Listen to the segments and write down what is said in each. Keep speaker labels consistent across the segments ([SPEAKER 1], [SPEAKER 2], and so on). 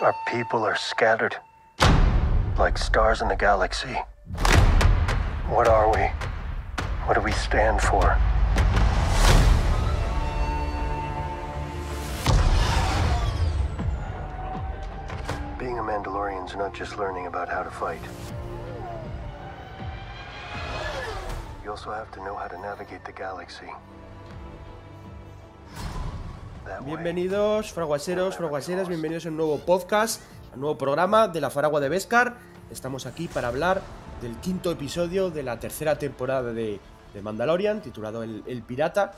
[SPEAKER 1] Our people are scattered, like stars in the galaxy. What are we? What do we stand for? Being a Mandalorian's not just learning about how to fight. You also have to know how to navigate the galaxy.
[SPEAKER 2] Bienvenidos, fraguaseros, fraguaseras, bienvenidos a un nuevo podcast, a un nuevo programa de la Faragua de Beskar. Estamos aquí para hablar del quinto episodio de la tercera temporada de, Mandalorian, titulado El, Pirata.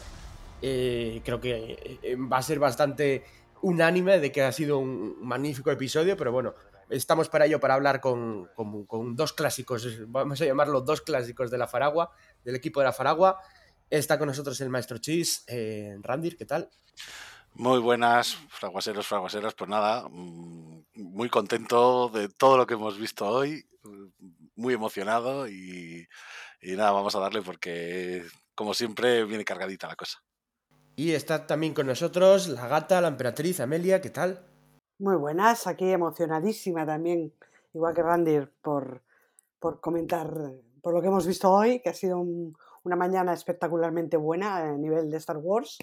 [SPEAKER 2] Eh, creo que eh, va a ser bastante unánime de que ha sido un magnífico episodio, pero bueno, estamos para ello para hablar con dos clásicos, vamos a llamarlos dos clásicos de la Faragua, del equipo de la Faragua. Está con nosotros el maestro Chis, eh, Randir, ¿qué tal?
[SPEAKER 3] Muy buenas, fraguaseros, fraguaseras. Pues nada, mm, muy contento de todo lo que hemos visto hoy, mm, muy emocionado y, y nada, vamos a darle porque, como siempre, viene cargadita la cosa.
[SPEAKER 2] Y está también con nosotros la gata, la emperatriz Amelia, ¿qué tal?
[SPEAKER 4] Muy buenas, aquí emocionadísima también, igual que Randir, por, por comentar por lo que hemos visto hoy, que ha sido un- una mañana espectacularmente buena a nivel de Star Wars.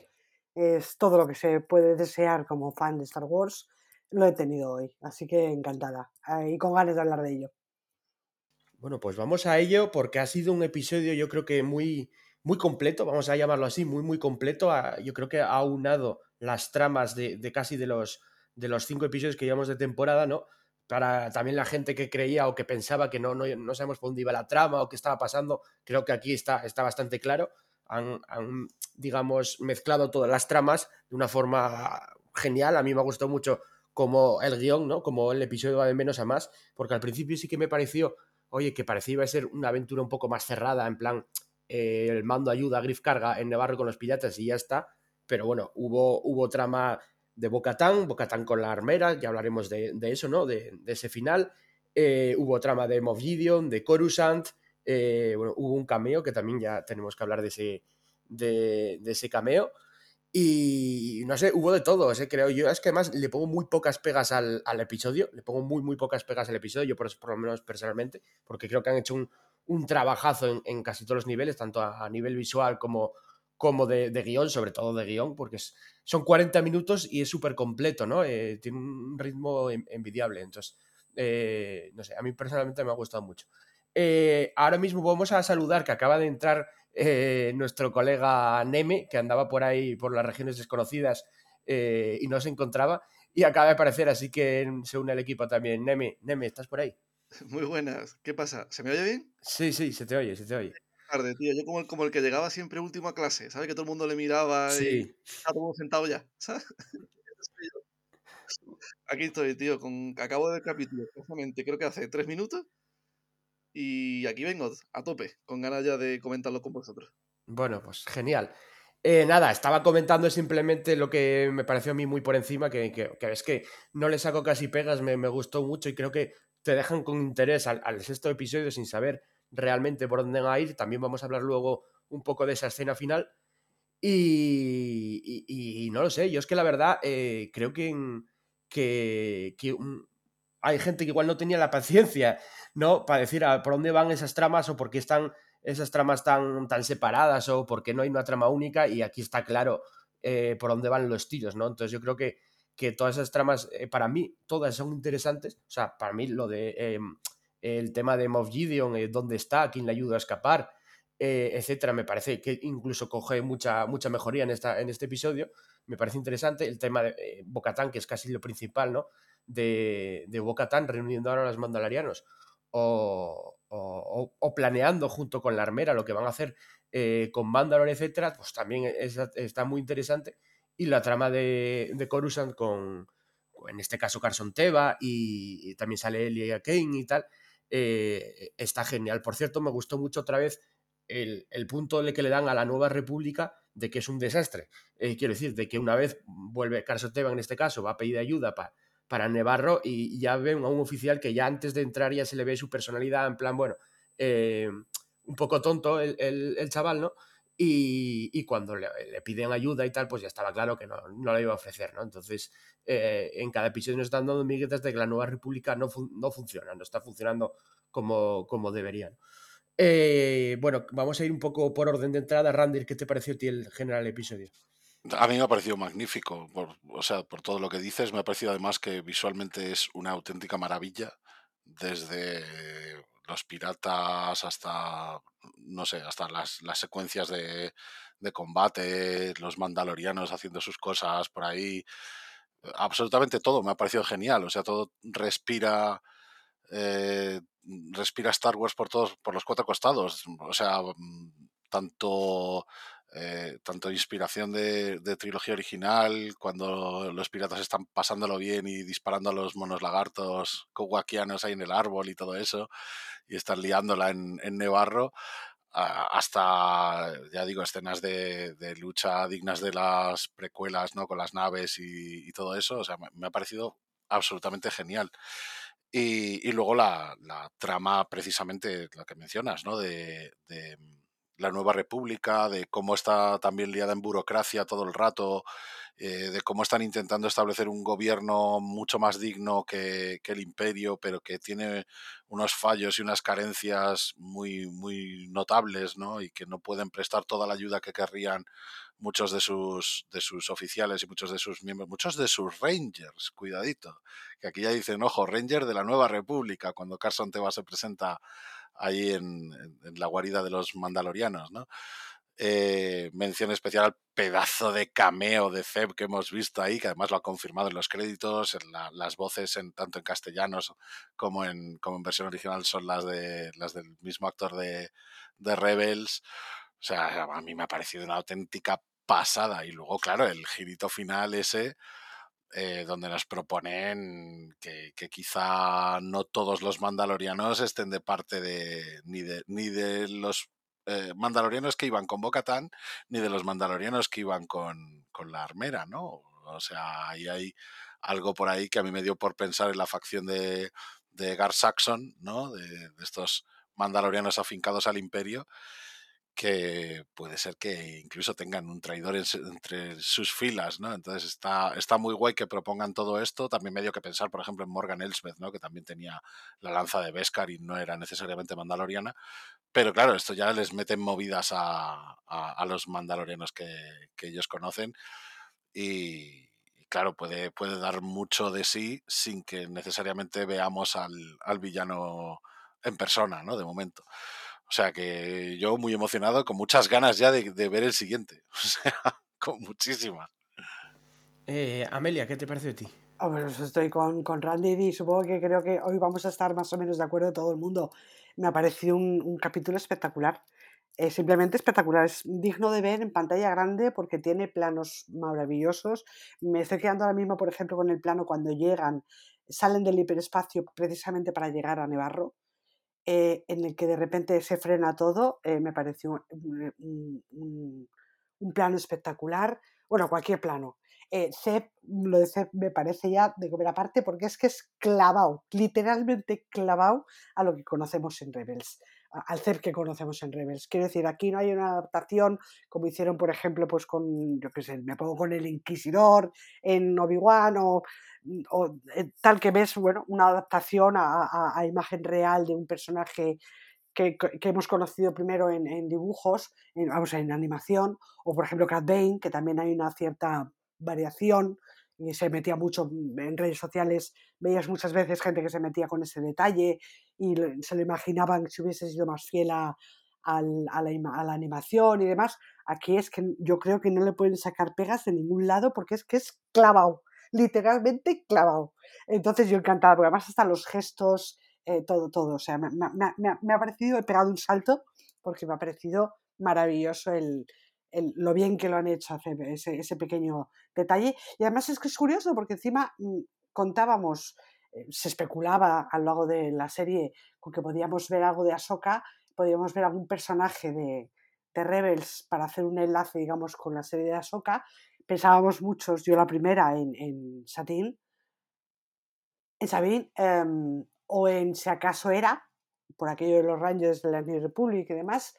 [SPEAKER 4] Es todo lo que se puede desear como fan de Star Wars, lo he tenido hoy, así que encantada y con ganas de hablar de ello.
[SPEAKER 2] Bueno, pues vamos a ello porque ha sido un episodio yo creo que muy, muy completo, vamos a llamarlo así, muy, muy completo. Ha- yo creo que ha aunado las tramas de, de casi de los, de los cinco episodios que llevamos de temporada, ¿no? Para también la gente que creía o que pensaba que no, no, no sabemos por dónde iba la trama o qué estaba pasando, creo que aquí está, está bastante claro. Han, digamos, mezclado todas las tramas de una forma genial. A mí me ha gustado mucho como el guion, ¿no? Como el episodio de menos a más, porque al principio sí que me pareció oye, que parecía iba a ser una aventura un poco más cerrada, en plan, eh, el mando ayuda a Griff carga en Nevarro con los piratas y ya está. Pero bueno, hubo, hubo trama de Bocatán, Bocatán con la armera, ya hablaremos de, eso, ¿no? De, ese final. Eh, hubo trama de Moff Gideon, de Coruscant. Eh, bueno, hubo un cameo que también ya tenemos que hablar de ese, de, de ese cameo. Y no sé, hubo de todo, ¿eh? creo yo. Es que además le pongo muy pocas pegas al, al episodio, le pongo muy, muy pocas pegas al episodio, yo por, por lo menos personalmente, porque creo que han hecho un, un trabajazo en, en casi todos los niveles, tanto a, a nivel visual como, como de, de guion, sobre todo de guion, porque es- son 40 minutos y es súper completo, ¿no? Eh, tiene un ritmo en- envidiable, entonces, eh, no sé, a mí personalmente me ha gustado mucho. Eh, ahora mismo vamos a saludar que acaba de entrar eh, nuestro colega Neme, que andaba por ahí, por las regiones desconocidas eh, y no se encontraba, y acaba de aparecer, así que se une al equipo también. Neme, Neme, ¿estás por ahí?
[SPEAKER 5] Muy buenas. ¿Qué pasa? ¿Se me oye bien?
[SPEAKER 2] Sí, sí, se te oye, se te oye.
[SPEAKER 5] Tarde, tío. Yo como el, como el que llegaba siempre último a clase, ¿sabes? Que todo el mundo le miraba y
[SPEAKER 2] Sí,
[SPEAKER 5] estaba todo sentado ya, ¿sabes? Aquí estoy, tío, con acabo de capítulo, exactamente, creo que hace tres minutos. Y aquí vengo, a tope, con ganas ya de comentarlo con vosotros.
[SPEAKER 2] Bueno, pues genial. Eh, nada, estaba comentando simplemente lo que me pareció a mí muy por encima, que, que- que es que no le saco casi pegas, me, me gustó mucho y creo que te dejan con interés al, sexto episodio sin saber realmente por dónde van a ir. También vamos a hablar luego un poco de esa escena final. Y, no lo sé, yo es que la verdad eh, creo que, que, que, hay gente que igual no tenía la paciencia, ¿no? Para decir a, por dónde van esas tramas o por qué están esas tramas tan, tan separadas o por qué no hay una trama única y aquí está claro eh, por dónde van los tiros, ¿no? Entonces yo creo que, que todas esas tramas, eh, para mí, todas son interesantes. O sea, para mí lo de eh, el tema de Moff Gideon, eh, dónde está, quién le ayuda a escapar, etcétera, me parece que incluso coge mucha, mucha mejoría en, esta, en este episodio. Me parece interesante el tema de Bocatán, que es casi lo principal, ¿no? De, de Bocatán reuniendo ahora a los mandalarianos o, o- o planeando junto con la armera lo que van a hacer eh, con Mandalore, etcétera, pues también es- está muy interesante. Y la trama de, de Coruscant con, en este caso, Carson Teva y, y también sale Elia Kane y tal, eh, está genial. Por cierto, me gustó mucho otra vez el, el punto que le dan a la nueva república de que es un desastre. Eh, quiero decir, de que una vez vuelve Carson Teva, en este caso, va a pedir ayuda para para Nevarro y ya ven a un oficial que ya antes de entrar ya se le ve su personalidad en plan, bueno, eh, un poco tonto el, el, chaval, ¿no? y, cuando le, piden ayuda y tal, pues ya estaba claro que no, no le iba a ofrecer, ¿no? Entonces, eh, en cada episodio nos están dando miguetas de que la nueva república no, no funciona, no está funcionando como, como deberían. Eh, bueno, vamos a ir un poco por orden de entrada. Randir, ¿qué te pareció a ti el general episodio?
[SPEAKER 3] A mí me ha parecido magnífico, o sea, por todo lo que dices, me ha parecido además que visualmente es una auténtica maravilla, desde los piratas hasta, no sé, hasta las, las secuencias de, de, combate, los mandalorianos haciendo sus cosas por ahí, absolutamente todo me ha parecido genial, o sea, todo respira... Eh, respira Star Wars por todos, por los cuatro costados. O sea, mm, tanto eh, tanto inspiración de, trilogía original, cuando los piratas están pasándolo bien y disparando a los monos lagartos kowakianos ahí en el árbol y todo eso, y están liándola en, en Nevarro, hasta, ya digo, escenas de, lucha dignas de las precuelas, ¿no? Con las naves y, todo eso, o sea, me, ha parecido absolutamente genial. Y, luego la, trama, precisamente, la que mencionas, ¿no? de la nueva república, de cómo está también liada en burocracia todo el rato, eh, de cómo están intentando establecer un gobierno mucho más digno que, el imperio, pero que tiene unos fallos y unas carencias muy, muy notables, ¿no? Y que no pueden prestar toda la ayuda que querrían muchos de sus, de sus oficiales y muchos de sus miembros, muchos de sus rangers, cuidadito, que aquí ya dicen, ojo, ranger de la nueva república, cuando Carson Teva se presenta ahí en, la guarida de los mandalorianos, ¿no? Eh, mención especial al pedazo de cameo de Zeb que hemos visto ahí, que además lo ha confirmado en los créditos, en las voces en, tanto en castellanos como en, como en versión original son las, de, las del mismo actor de, de Rebels. O sea, a mí me ha parecido una auténtica pasada. Y luego, claro, el girito final ese, eh, donde nos proponen que, quizá no todos los mandalorianos estén de parte de ni de, ni de los eh, mandalorianos que iban con Bocatán, ni de los mandalorianos que iban con, la armera, ¿no? O sea, ahí hay algo por ahí que a mí me dio por pensar en la facción de, de Gar Saxon, ¿no? de estos mandalorianos afincados al imperio que puede ser que incluso tengan un traidor entre sus filas, ¿no? Entonces está, está muy guay que propongan todo esto. También medio que pensar, por ejemplo, en Morgan Elsbeth, ¿no? Que también tenía la lanza de Beskar y no era necesariamente mandaloriana. Pero claro, esto ya les meten movidas a, a, los mandalorianos que, que, ellos conocen. Y, claro, puede, puede dar mucho de sí sin que necesariamente veamos al, al villano en persona, ¿no? De momento. O sea que yo muy emocionado, con muchas ganas ya de, ver el siguiente. O sea, con muchísimas.
[SPEAKER 2] Eh, Amelia, ¿qué te parece de ti?
[SPEAKER 4] pues estoy con, con Randy y supongo que creo que hoy vamos a estar más o menos de acuerdo todo el mundo. Me ha parecido un, capítulo espectacular. Es simplemente espectacular. Es digno de ver en pantalla grande porque tiene planos maravillosos. Me estoy quedando ahora mismo, por ejemplo, con el plano cuando llegan, salen del hiperespacio precisamente para llegar a Nevarro eh, en el que de repente se frena todo, eh, me pareció un, plano espectacular. Bueno, cualquier plano. Eh, lo de Cep me parece ya de comer aparte porque es que es clavado, literalmente clavado a lo que conocemos en Rebels, al Cep que conocemos en Rebels. Quiero decir, aquí no hay una adaptación como hicieron, por ejemplo, pues con, yo qué sé, me pongo con el Inquisidor en Obi-Wan o eh, tal que ves bueno, una adaptación a, imagen real de un personaje que, hemos conocido primero en, dibujos, en, vamos, en animación, o por ejemplo Cat Bane, que también hay una cierta variación y se metía mucho en redes sociales, veías muchas veces gente que se metía con ese detalle y se lo imaginaban si hubiese sido más fiel a, la, animación y demás. Aquí es que yo creo que no le pueden sacar pegas de ningún lado porque es que es clavado literalmente clavado. Entonces yo encantada, porque además hasta los gestos, eh, todo, todo. O sea, me, ha parecido, he pegado un salto porque me ha parecido maravilloso el, lo bien que lo han hecho hacer ese, ese, pequeño detalle. Y además es que es curioso porque encima mm, contábamos, se especulaba a lo largo de la serie con que podíamos ver algo de Ahsoka, podíamos ver algún personaje de, de Rebels para hacer un enlace, digamos, con la serie de Ahsoka, pensábamos muchos, yo la primera en, en en Sabine, em, o en Si acaso era, por aquello de los Rangers de la New Republic y demás,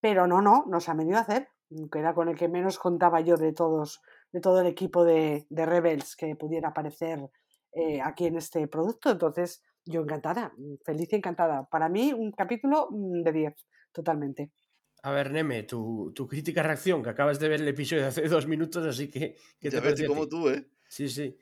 [SPEAKER 4] pero no, no, nos han venido a hacer, que era con el que menos contaba yo de todos, de todo el equipo de, de Rebels que pudiera aparecer eh, aquí en este producto. Entonces, yo encantada, feliz y encantada. Para mí, un capítulo mm, de 10, totalmente.
[SPEAKER 2] A ver, Neme, tu, tu crítica reacción, que acabas de ver el episodio hace dos minutos, así que... ¿qué
[SPEAKER 5] Ya
[SPEAKER 2] te
[SPEAKER 5] como tú, ¿eh?
[SPEAKER 2] Sí, sí.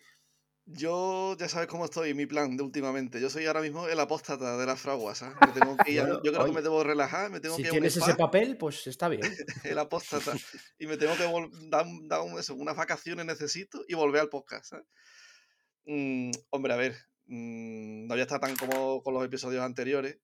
[SPEAKER 5] Yo ya sabes cómo estoy, mi plan de últimamente. Yo soy ahora mismo el apóstata de las fraguas, ¿sabes? Me tengo que ir
[SPEAKER 2] Bueno,
[SPEAKER 5] yo creo que
[SPEAKER 2] oye,
[SPEAKER 5] me debo relajar, me tengo
[SPEAKER 2] Si
[SPEAKER 5] que
[SPEAKER 2] tienes ese papel, pues está bien.
[SPEAKER 5] el apóstata, y me tengo que dar, dar un- eso, unas vacaciones necesito y volver al podcast, ¿sabes? Mm, hombre, a ver, mm, no voy a estar tan cómodo con los episodios anteriores,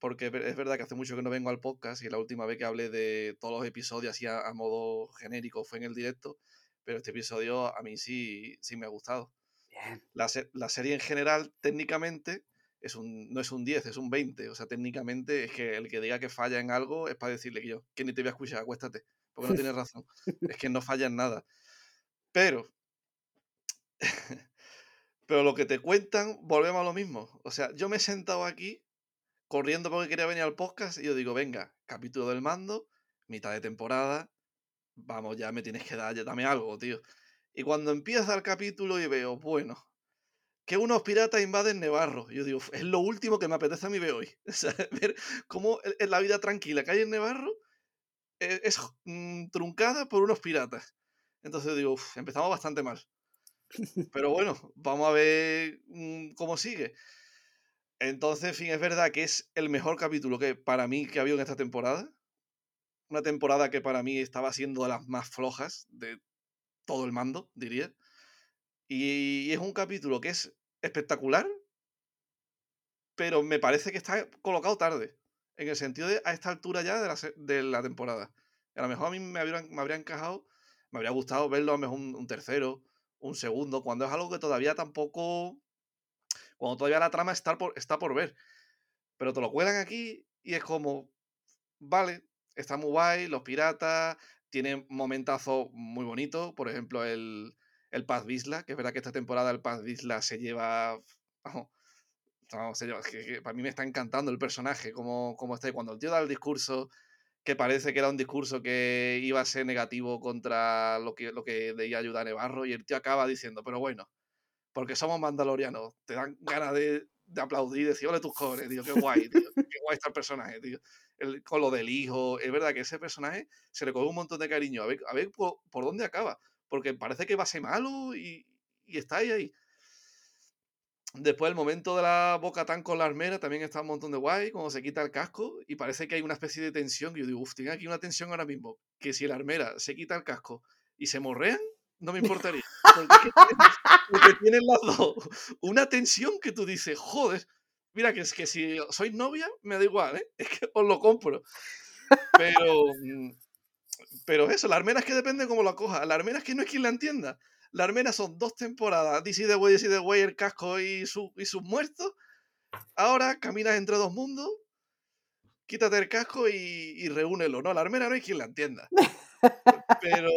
[SPEAKER 5] porque es ver- es verdad que hace mucho que no vengo al podcast y la última vez que hablé de todos los episodios así a, a modo genérico fue en el directo, pero este episodio a mí sí, sí me ha gustado.
[SPEAKER 4] Bien.
[SPEAKER 5] La, la serie en general, técnicamente, es un, no es un 10, es un 20. O sea, técnicamente es que el que diga que falla en algo es para decirle que yo, que ni te voy a escuchar, acuéstate, porque no tienes razón. Es que no falla en nada. Pero, pero lo que te cuentan, volvemos a lo mismo. O sea, yo me he sentado aquí corriendo porque quería venir al podcast y yo digo, venga, capítulo del mando, mitad de temporada, vamos, ya me tienes que dar, ya dame algo, tío. Y cuando empieza el capítulo y veo, bueno, que unos piratas invaden Nevarro. Yo digo, es lo último que me apetece a mí ver hoy. O sea, ver cómo el- en la vida tranquila que hay en Nevarro eh, es mm, truncada por unos piratas. Entonces digo, "Uf, empezamos bastante mal. Pero bueno, vamos a ver mm, cómo sigue. Entonces, en fin, es verdad que es el mejor capítulo que para mí que ha habido en esta temporada. Una temporada que para mí estaba siendo de las más flojas de todo el mando, diría. Y es un capítulo que es espectacular, pero me parece que está colocado tarde. En el sentido de a esta altura ya de la, de la temporada. A lo mejor a mí me habría, me habría encajado, me habría gustado verlo a lo mejor un tercero, un segundo, cuando es algo que todavía tampoco. Cuando todavía la trama está por, está por ver. Pero te lo cuelan aquí y es como. Vale, está muy guay, los piratas, tienen momentazos muy bonitos. Por ejemplo, el, el Paz Vizla, que es verdad que esta temporada el Paz Vizla se lleva. vamos, no, se que- que para mí me está encantando el personaje, como, como está. Y cuando el tío da el discurso, que parece que era un discurso que iba a ser negativo contra lo que, lo que ayudar a Nevarro, y el tío acaba diciendo, pero bueno, porque somos mandalorianos, te dan ganas de, de aplaudir y decir, ole tus cojones, tío, qué guay, tío, qué guay está el personaje, tío. El- con lo del hijo, es verdad que ese personaje se le coge un montón de cariño, a ver, a ver por, dónde acaba, porque parece que va a ser malo y, y está ahí. Después el momento de la boca tan con la armera también está un montón de guay, cuando se quita el casco y parece que hay una especie de tensión. Yo digo, uff, tiene aquí una tensión ahora mismo, que si la armera se quita el casco y se morrean, no me importaría. Porque, tienen- las dos una tensión que tú dices, joder, mira que es que si sois novia, me da igual, ¿eh? Es que os lo compro. Pero, mm, pero eso, la armera es que depende cómo la coja. La armera es que no es quien la entienda. La armera son dos temporadas, DC de Way, DC de Way, el casco y, su, y sus muertos. Ahora caminas entre dos mundos, quítate el casco y, y reúnelo. No, la armera no hay quien la entienda. Pero,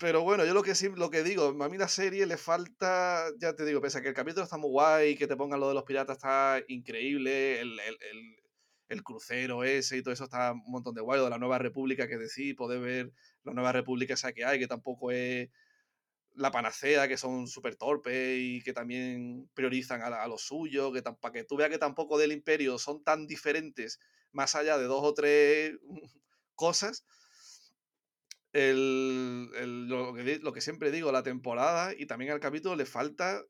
[SPEAKER 5] pero bueno, yo lo que sí, lo que digo, a mí la serie le falta, ya te digo, pese a que el capítulo está muy guay, que te pongan lo de los piratas está increíble, el, el- el- crucero ese y todo eso está un montón de guay, lo de la Nueva República que decir, poder ver la Nueva República esa que hay, que tampoco es la panacea, que son súper torpes y que también priorizan a, lo suyo, que para que tú veas que tampoco del imperio son tan diferentes, más allá de dos o tres cosas, el, lo, que, lo que siempre digo, la temporada y también al capítulo le falta,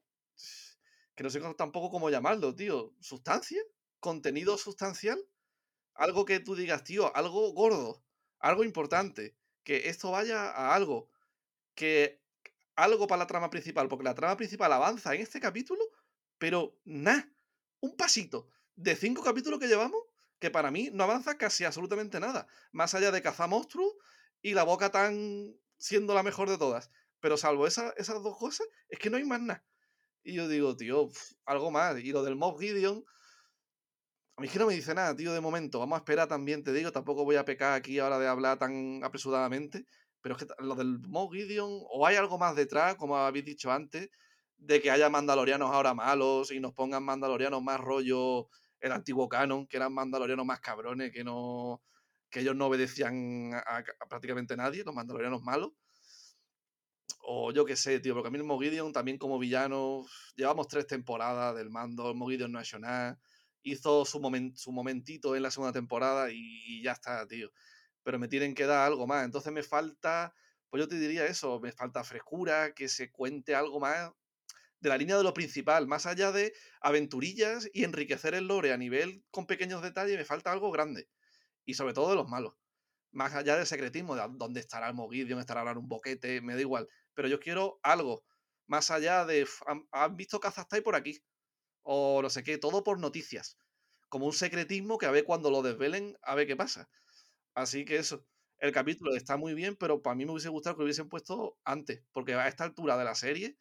[SPEAKER 5] que no sé tampoco cómo llamarlo, tío, sustancia, contenido sustancial, algo que tú digas, tío, algo gordo, algo importante, que esto vaya a algo, que algo para la trama principal, porque la trama principal avanza en este capítulo, pero nada, un pasito de cinco capítulos que llevamos, que para mí no avanza casi absolutamente nada, más allá de cazar monstruos y la boca tan siendo la mejor de todas. Pero salvo esa- esas dos cosas, es que no hay más nada. Y yo digo, tío, algo más. Y lo del Mob Gideon, a mí que no me dice nada, tío, de momento. Vamos a esperar también, te digo, tampoco voy a pecar aquí ahora de hablar tan apresuradamente. Pero es que lo del Mob Gideon, o hay algo más detrás, como habéis dicho antes, de que haya mandalorianos ahora malos y nos pongan mandalorianos más rollo el antiguo canon, que eran mandalorianos más cabrones, que no que ellos no obedecían a, a prácticamente nadie, los mandalorianos malos. O yo qué sé, tío, porque a mí el Mogideon también como villano, llevamos tres temporadas del mando, el Mogideon no hizo su, su momentito en la segunda temporada y, ya está, tío. Pero me tienen que dar algo más, entonces me falta, pues yo te diría eso, me falta frescura, que se cuente algo más de la línea de lo principal, más allá de aventurillas y enriquecer el lore a nivel con pequeños detalles, me falta algo grande. Y sobre todo de los malos. Más allá del secretismo, de dónde estará el Mogideon, estará un boquete, me da igual pero yo quiero algo más allá de, ¿han, visto Kazastai por aquí? O no sé qué, todo por noticias. Como un secretismo que a ver cuando lo desvelen, a ver qué pasa. Así que eso, el capítulo está muy bien, pero para mí me hubiese gustado que lo hubiesen puesto antes, porque a esta altura de la serie,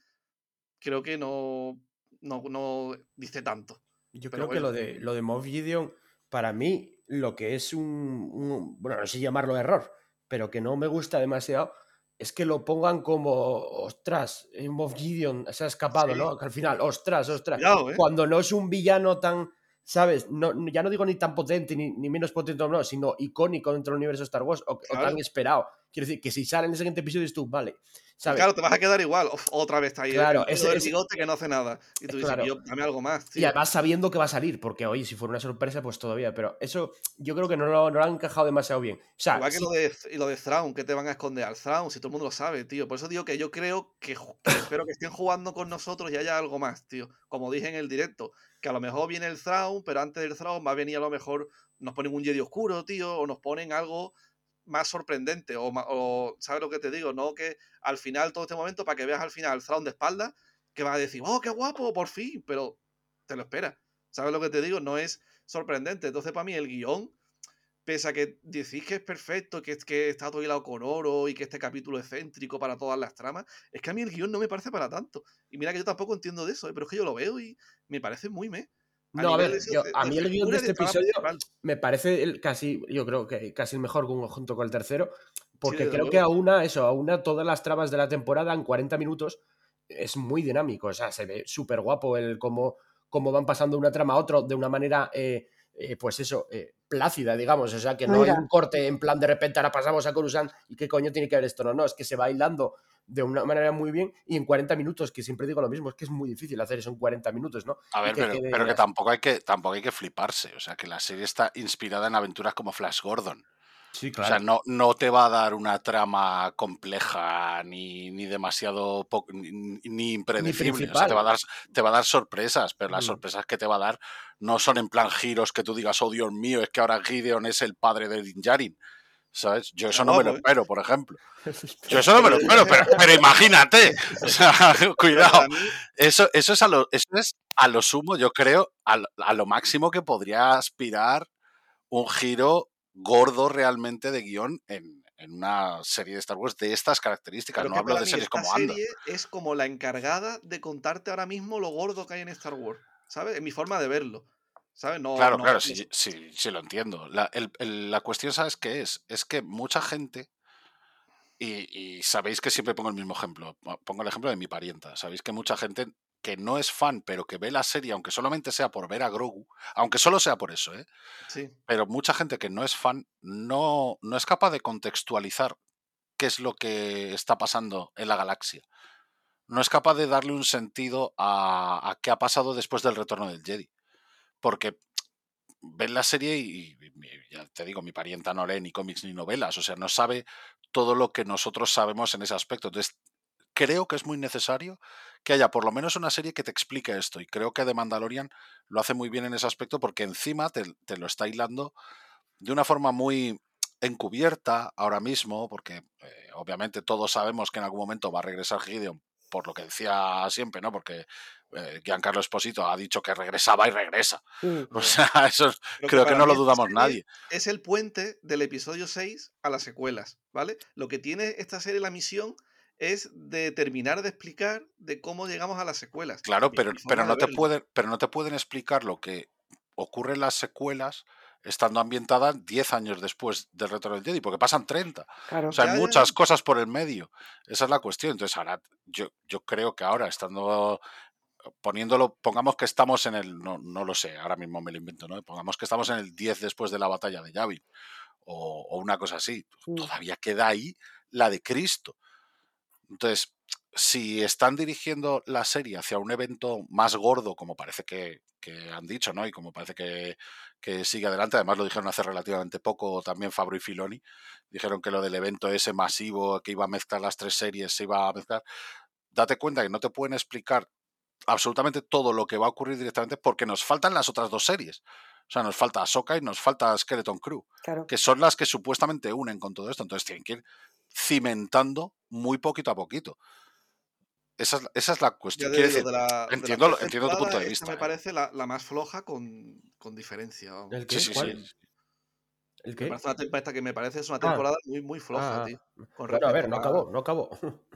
[SPEAKER 5] creo que no, no, dice tanto.
[SPEAKER 2] Yo creo que lo de, lo de Moff Gideon, para mí, lo que es un, un, bueno, no sé llamarlo error, pero que no me gusta demasiado, es que lo pongan como, ostras, Moff Gideon se ha escapado, ¿no? Que al final, ostras, ostras. ¿eh? Cuando no es un villano tan, ¿sabes? No, ya no digo ni tan potente ni, menos potente, no, sino icónico dentro del universo Star Wars o, o tan esperado. Quiero decir, que si sale en el siguiente episodio es tú, vale,
[SPEAKER 5] Claro, te vas a quedar igual. otra vez está ahí.
[SPEAKER 2] Claro,
[SPEAKER 5] es el bigote que no hace nada. Y tú dices, yo, dame algo más.
[SPEAKER 2] Y además sabiendo que va a salir, porque oye, si fuera una sorpresa, pues todavía. Pero eso yo creo que no lo, no lo han encajado demasiado bien. O sea,
[SPEAKER 5] Igual que lo de, y lo de Thrawn, que te van a esconder al Thrawn, si todo el mundo lo sabe, tío. Por eso digo que yo creo que, espero que estén jugando con nosotros y haya algo más, tío. Como dije en el directo, que a lo mejor viene el Thrawn, pero antes del Thrawn va a venir a lo mejor, nos ponen un Jedi oscuro, tío, o nos ponen algo más sorprendente o, o, ¿sabes lo que te digo? No que al final, todo este momento, para que veas al final el Thrawn de espalda, que vas a decir, oh, qué guapo, por fin, pero te lo espera. ¿Sabes lo que te digo? No es sorprendente. Entonces, para mí, el guion, pese a que decís que es perfecto, que, que está todo hilado con oro y que este capítulo es céntrico para todas las tramas, es que a mí el guion no me parece para tanto. Y mira que yo tampoco entiendo de eso, ¿eh? pero es que yo lo veo y me parece muy me.
[SPEAKER 2] No, a ver, a mí el guion de este episodio me parece el, casi, yo creo que casi el mejor junto con el tercero, porque creo que a una, eso, a una todas las trabas de la temporada en 40 minutos es muy dinámico, o sea, se ve súper guapo el cómo, cómo van pasando una trama a otra de una manera, eh, eh, pues eso, eh, plácida, digamos, o sea, que no hay un corte en plan de repente ahora pasamos a Coruscant y qué coño tiene que ver esto, no, no, es que se va hilando de una manera muy bien y en 40 minutos, que siempre digo lo mismo, es que es muy difícil hacer eso en 40 minutos, ¿no?
[SPEAKER 3] A ver, pero, que tampoco hay que, tampoco hay que fliparse, o sea, que la serie está inspirada en aventuras como Flash Gordon.
[SPEAKER 2] Sí, claro.
[SPEAKER 3] O sea, no, no te va a dar una trama compleja ni, ni demasiado ni, impredecible. o sea, te, va a dar, te va a dar sorpresas, pero las mm. sorpresas que te va a dar no son en plan giros que tú digas, oh Dios mío, es que ahora Gideon es el padre de Din Djarin. ¿Sabes? Yo eso no me lo espero, por ejemplo. Yo eso no me lo espero, pero, imagínate. O sea, cuidado. Eso, eso, es a lo, eso es a lo sumo, yo creo, a, lo máximo que podría aspirar un giro gordo realmente de guion en, una serie de Star Wars de estas características. no hablo de series como serie
[SPEAKER 5] Es como la encargada de contarte ahora mismo lo gordo que hay en Star Wars. ¿Sabes? En mi forma de verlo
[SPEAKER 3] claro, claro, sí, sí, lo entiendo. La, la, cuestión, ¿sabes qué es? Es que mucha gente, y, sabéis que siempre pongo el mismo ejemplo, pongo el ejemplo de mi parienta, sabéis que mucha gente que no es fan, pero que ve la serie, aunque solamente sea por ver a Grogu, aunque solo sea por eso, ¿eh?
[SPEAKER 5] Sí.
[SPEAKER 3] Pero mucha gente que no es fan no, no es capaz de contextualizar qué es lo que está pasando en la galaxia. No es capaz de darle un sentido a, a qué ha pasado después del retorno del Jedi porque ven la serie y, ya te digo, mi parienta no lee ni cómics ni novelas, o sea, no sabe todo lo que nosotros sabemos en ese aspecto. Entonces, creo que es muy necesario que haya por lo menos una serie que te explique esto. Y creo que The Mandalorian lo hace muy bien en ese aspecto porque encima te, lo está hilando de una forma muy encubierta ahora mismo, porque eh, obviamente todos sabemos que en algún momento va a regresar Gideon por lo que decía siempre, ¿no? Porque eh, Giancarlo Esposito ha dicho que regresaba y regresa. O sea, eso creo que, no lo dudamos nadie.
[SPEAKER 5] Es el puente del episodio 6 a las secuelas, ¿vale? Lo que tiene esta serie, la misión, es de terminar de explicar de cómo llegamos a las secuelas.
[SPEAKER 3] Claro, pero, pero, no te pueden, pero no te pueden explicar lo que ocurre en las secuelas estando ambientada 10 años después del retorno del Jedi, porque pasan 30. o sea, hay muchas cosas por el medio. Esa es la cuestión. Entonces, ahora, yo, yo creo que ahora, estando poniéndolo, pongamos que estamos en el, no, no lo sé, ahora mismo me lo invento, ¿no? Pongamos que estamos en el 10 después de la batalla de Yavin, o, o una cosa así.
[SPEAKER 4] Mm.
[SPEAKER 3] Todavía queda ahí la de Cristo. Entonces, si están dirigiendo la serie hacia un evento más gordo, como parece que, que han dicho, ¿no? Y como parece que, que sigue adelante, además lo dijeron hace relativamente poco también Fabro y Filoni, dijeron que lo del evento ese masivo que iba a mezclar las tres series se iba a mezclar. Date cuenta que no te pueden explicar absolutamente todo lo que va a ocurrir directamente porque nos faltan las otras dos series. O sea, nos falta Ahsoka y nos falta Skeleton Crew,
[SPEAKER 4] Claro.
[SPEAKER 3] que son las que supuestamente unen con todo esto. Entonces tienen que ir cimentando muy poquito a poquito. Esa es, la- esa es la cuestión.
[SPEAKER 5] digo,
[SPEAKER 3] decir,
[SPEAKER 5] de la, de la
[SPEAKER 3] entiendo tu punto de vista,
[SPEAKER 5] me
[SPEAKER 3] eh.
[SPEAKER 5] parece la, la más floja con, con diferencia. vamos.
[SPEAKER 2] ¿El qué?
[SPEAKER 3] sí,
[SPEAKER 2] ¿Cuál?
[SPEAKER 3] sí.
[SPEAKER 2] ¿El
[SPEAKER 5] Me
[SPEAKER 2] qué?
[SPEAKER 5] parece una temporada esta que me parece es una
[SPEAKER 2] Ah.
[SPEAKER 5] temporada muy, muy floja,
[SPEAKER 2] Ah,
[SPEAKER 5] tío.
[SPEAKER 2] Bueno, a ver, no acabó, no acabó.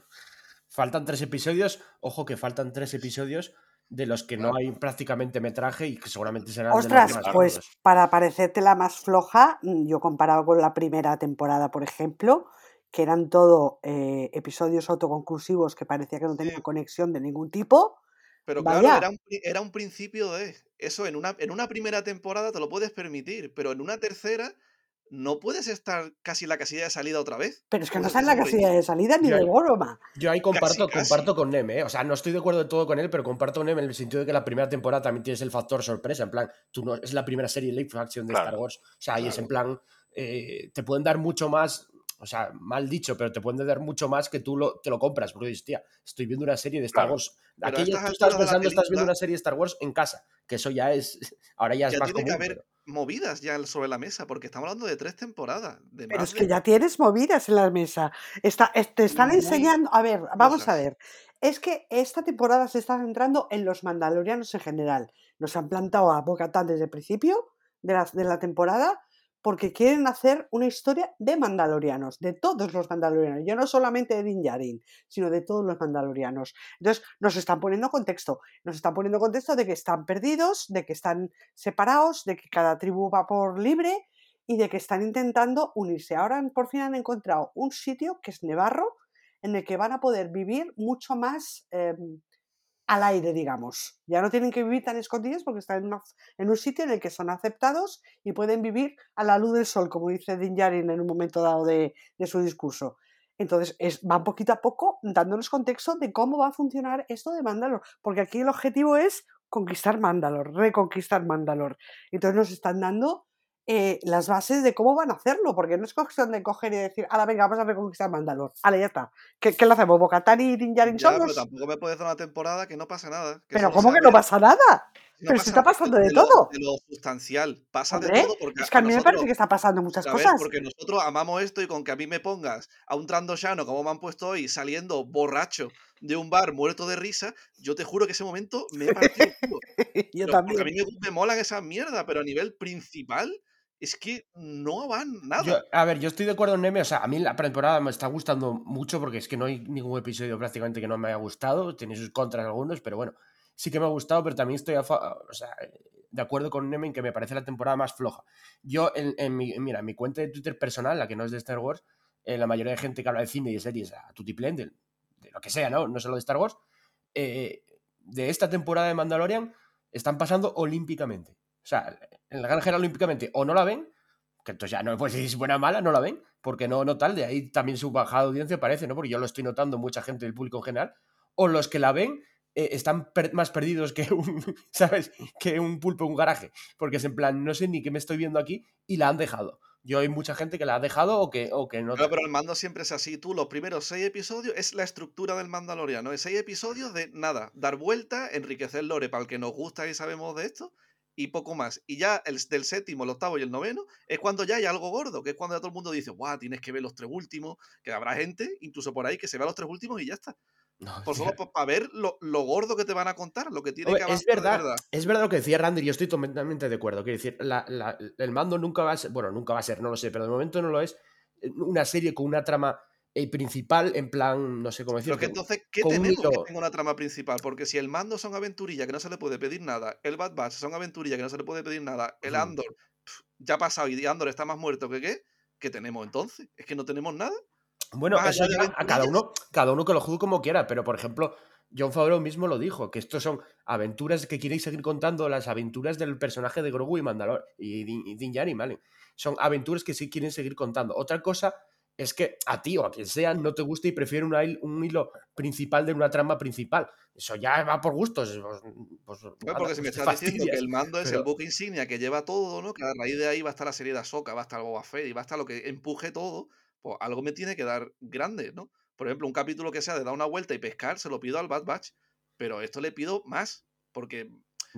[SPEAKER 2] faltan tres episodios. Ojo que faltan tres episodios de los que no hay prácticamente metraje y que seguramente serán de los
[SPEAKER 4] Ostras,
[SPEAKER 2] más
[SPEAKER 4] pues para parecerte la más floja, mm, yo comparado con la primera temporada, por ejemplo, que eran todo eh, episodios autoconclusivos que parecía que no tenían
[SPEAKER 5] Sí.
[SPEAKER 4] conexión de ningún tipo.
[SPEAKER 5] Pero
[SPEAKER 4] Vaya.
[SPEAKER 5] claro, era un, pri- era un principio de. Eso en una, en una primera temporada te lo puedes permitir, pero en una tercera no puedes estar casi en la casilla de salida otra vez.
[SPEAKER 4] Pero es que no está en la casilla de salida ni de broma.
[SPEAKER 2] Yo ahí comparto,
[SPEAKER 5] casi.
[SPEAKER 2] comparto con Neme, ¿eh? O sea, no estoy de acuerdo de todo con él, pero comparto con Neme en el sentido de que la primera temporada también tienes el factor sorpresa. En plan, tú no, es la primera serie live action de
[SPEAKER 3] Claro,
[SPEAKER 2] Star Wars. O sea, ahí es en
[SPEAKER 5] claro.
[SPEAKER 2] plan, eh, te pueden dar mucho más, o sea, mal dicho, pero te pueden dar mucho más que tú lo, te lo compras. Porque dices, tía, estoy viendo una serie de Star
[SPEAKER 3] Claro.
[SPEAKER 2] Wars. Aquella, tú estás pensando, estás viendo una serie de Star Wars en casa, que eso ya es, ahora ya es más
[SPEAKER 5] tiene que
[SPEAKER 2] común.
[SPEAKER 5] haber
[SPEAKER 2] pero-
[SPEAKER 5] movidas ya sobre la mesa, porque estamos hablando de tres temporadas. De
[SPEAKER 4] Pero es que ya tienes movidas en la mesa. Está, es- te están enseñando. A ver, vamos a ver. Es que esta temporada se está centrando en los mandalorianos en general. Nos han plantado a Boca desde el principio de la, de la temporada porque quieren hacer una historia de mandalorianos, de todos los mandalorianos. Ya no solamente de Din Djarin, sino de todos los mandalorianos. Entonces, nos están poniendo contexto. Nos están poniendo contexto de que están perdidos, de que están separados, de que cada tribu va por libre y de que están intentando unirse. Ahora por fin han encontrado un sitio que es Nevarro, en el que van a poder vivir mucho más em, al aire, digamos. Ya no tienen que vivir tan escondidos porque están en, un sitio en el que son aceptados y pueden vivir a la luz del sol, como dice Din Djarin en un momento dado de, de su discurso. Entonces, es, van poquito a poco dándonos contexto de cómo va a funcionar esto de Mandalor, porque aquí el objetivo es conquistar Mandalor, reconquistar Mandalor. Entonces nos están dando eh, las bases de cómo van a hacerlo, porque no es cuestión de coger y decir, ahora venga, vamos a reconquistar Mandalor. Ahora ya está. ¿Qué, qué lo hacemos? ¿Bocatán y Din Djarin
[SPEAKER 5] Ya, pero tampoco me puedes dar una temporada que no pasa nada. que
[SPEAKER 4] Pero ¿cómo que no pasa nada?
[SPEAKER 5] no
[SPEAKER 4] pero
[SPEAKER 5] pasa
[SPEAKER 4] está pasando de
[SPEAKER 5] lo-
[SPEAKER 4] todo.
[SPEAKER 5] De lo sustancial. Pasa
[SPEAKER 4] Hombre,
[SPEAKER 5] de todo porque
[SPEAKER 4] es que a mí me parece que está pasando muchas
[SPEAKER 5] ver,
[SPEAKER 4] cosas.
[SPEAKER 5] porque nosotros amamos esto y con que a mí me pongas a un trandoshano como me han puesto hoy saliendo borracho de un bar muerto de risa, yo te juro que ese momento me el culo.
[SPEAKER 4] Yo
[SPEAKER 5] Pero
[SPEAKER 4] también.
[SPEAKER 5] Porque a mí me, me molan esas mierdas, pero a nivel principal es que no van nada.
[SPEAKER 2] Yo- a ver, yo estoy de acuerdo en Neme. O sea, a mí la temporada me está gustando mucho porque es que no hay ningún episodio prácticamente que no me haya gustado. Tiene sus contras algunos, pero bueno, sí que me ha gustado, pero también estoy a o sea, de acuerdo con Neme en que me parece la temporada más floja. Yo, en, en mi, mira, en mi cuenta de Twitter personal, la que no es de Star Wars, eh, la mayoría de gente que habla de cine y de series a tutiplén, de, de lo que sea, ¿no? No solo de Star Wars, eh, de esta temporada de Mandalorian están pasando olímpicamente. O sea, en la granja olímpicamente o no la ven, que entonces ya no me puedes decir si es buena o mala, no la ven, porque no, no tal, de ahí también su bajada de audiencia parece, ¿no? Porque yo lo estoy notando mucha gente del público en general, o los que la ven eh, están per- más perdidos que un, ¿sabes? Que un pulpo en un garaje, porque es en plan, no sé ni qué me estoy viendo aquí y la han dejado. Yo hay mucha gente que la ha dejado o que, o que no.
[SPEAKER 5] Claro, pero el mando siempre es así. Tú, los primeros seis episodios es la estructura del Mandaloriano. Es seis episodios de nada, dar vuelta, enriquecer lore para el que nos gusta y sabemos de esto, y poco más. Y ya el, del séptimo, el octavo y el noveno es cuando ya hay algo gordo, que es cuando ya todo el mundo dice, guau, tienes que ver los tres últimos, que habrá gente, incluso por ahí, que se vea los tres últimos y ya está.
[SPEAKER 2] No,
[SPEAKER 5] Por solo para ver lo, lo gordo que te van a contar, lo que tiene que
[SPEAKER 2] es verdad,
[SPEAKER 5] verdad.
[SPEAKER 2] es verdad lo que decía Randy, yo estoy totalmente de acuerdo. Quiero decir, la- la- el mando nunca va a ser, bueno, nunca va a ser, no lo sé, pero de momento no lo es, eh, una serie con una trama eh, principal, en plan, no sé cómo
[SPEAKER 5] Pero
[SPEAKER 2] decirlo.
[SPEAKER 5] que entonces, ¿qué
[SPEAKER 2] un
[SPEAKER 5] tenemos que tenga una trama principal? Porque si el mando son aventurillas que no se le puede pedir nada, el Bad Batch son aventurillas que no se le puede pedir nada, el. Andor ya ha pasado y Andor está más muerto que qué, ¿qué tenemos entonces? Es que no tenemos nada.
[SPEAKER 2] Bueno, eso ya a cada uno, cada uno que lo juzgue como quiera, pero por ejemplo, John Favreau mismo lo dijo, que estos son aventuras que queréis seguir contando, las aventuras del personaje de Grogu y Mandalor y Din, y Din Djarin, ¿vale? Son aventuras que sí quieren seguir contando. Otra cosa es que a ti o a quien sea no te guste y prefiere una un hilo principal de una trama principal. Eso ya va por gustos. Pues, pues,
[SPEAKER 5] No,
[SPEAKER 2] nada,
[SPEAKER 5] porque si me
[SPEAKER 2] pues
[SPEAKER 5] estás diciendo que el mando es
[SPEAKER 2] pero-
[SPEAKER 5] el buque insignia que lleva todo, ¿no? Que a raíz de ahí va a estar la serie de Ahsoka, va a estar Boba Fett y va a estar lo que empuje todo, pues algo me tiene que dar grande, ¿no? Por ejemplo, un capítulo que sea de dar una vuelta y pescar, se lo pido al Bad Batch, pero esto le pido más, porque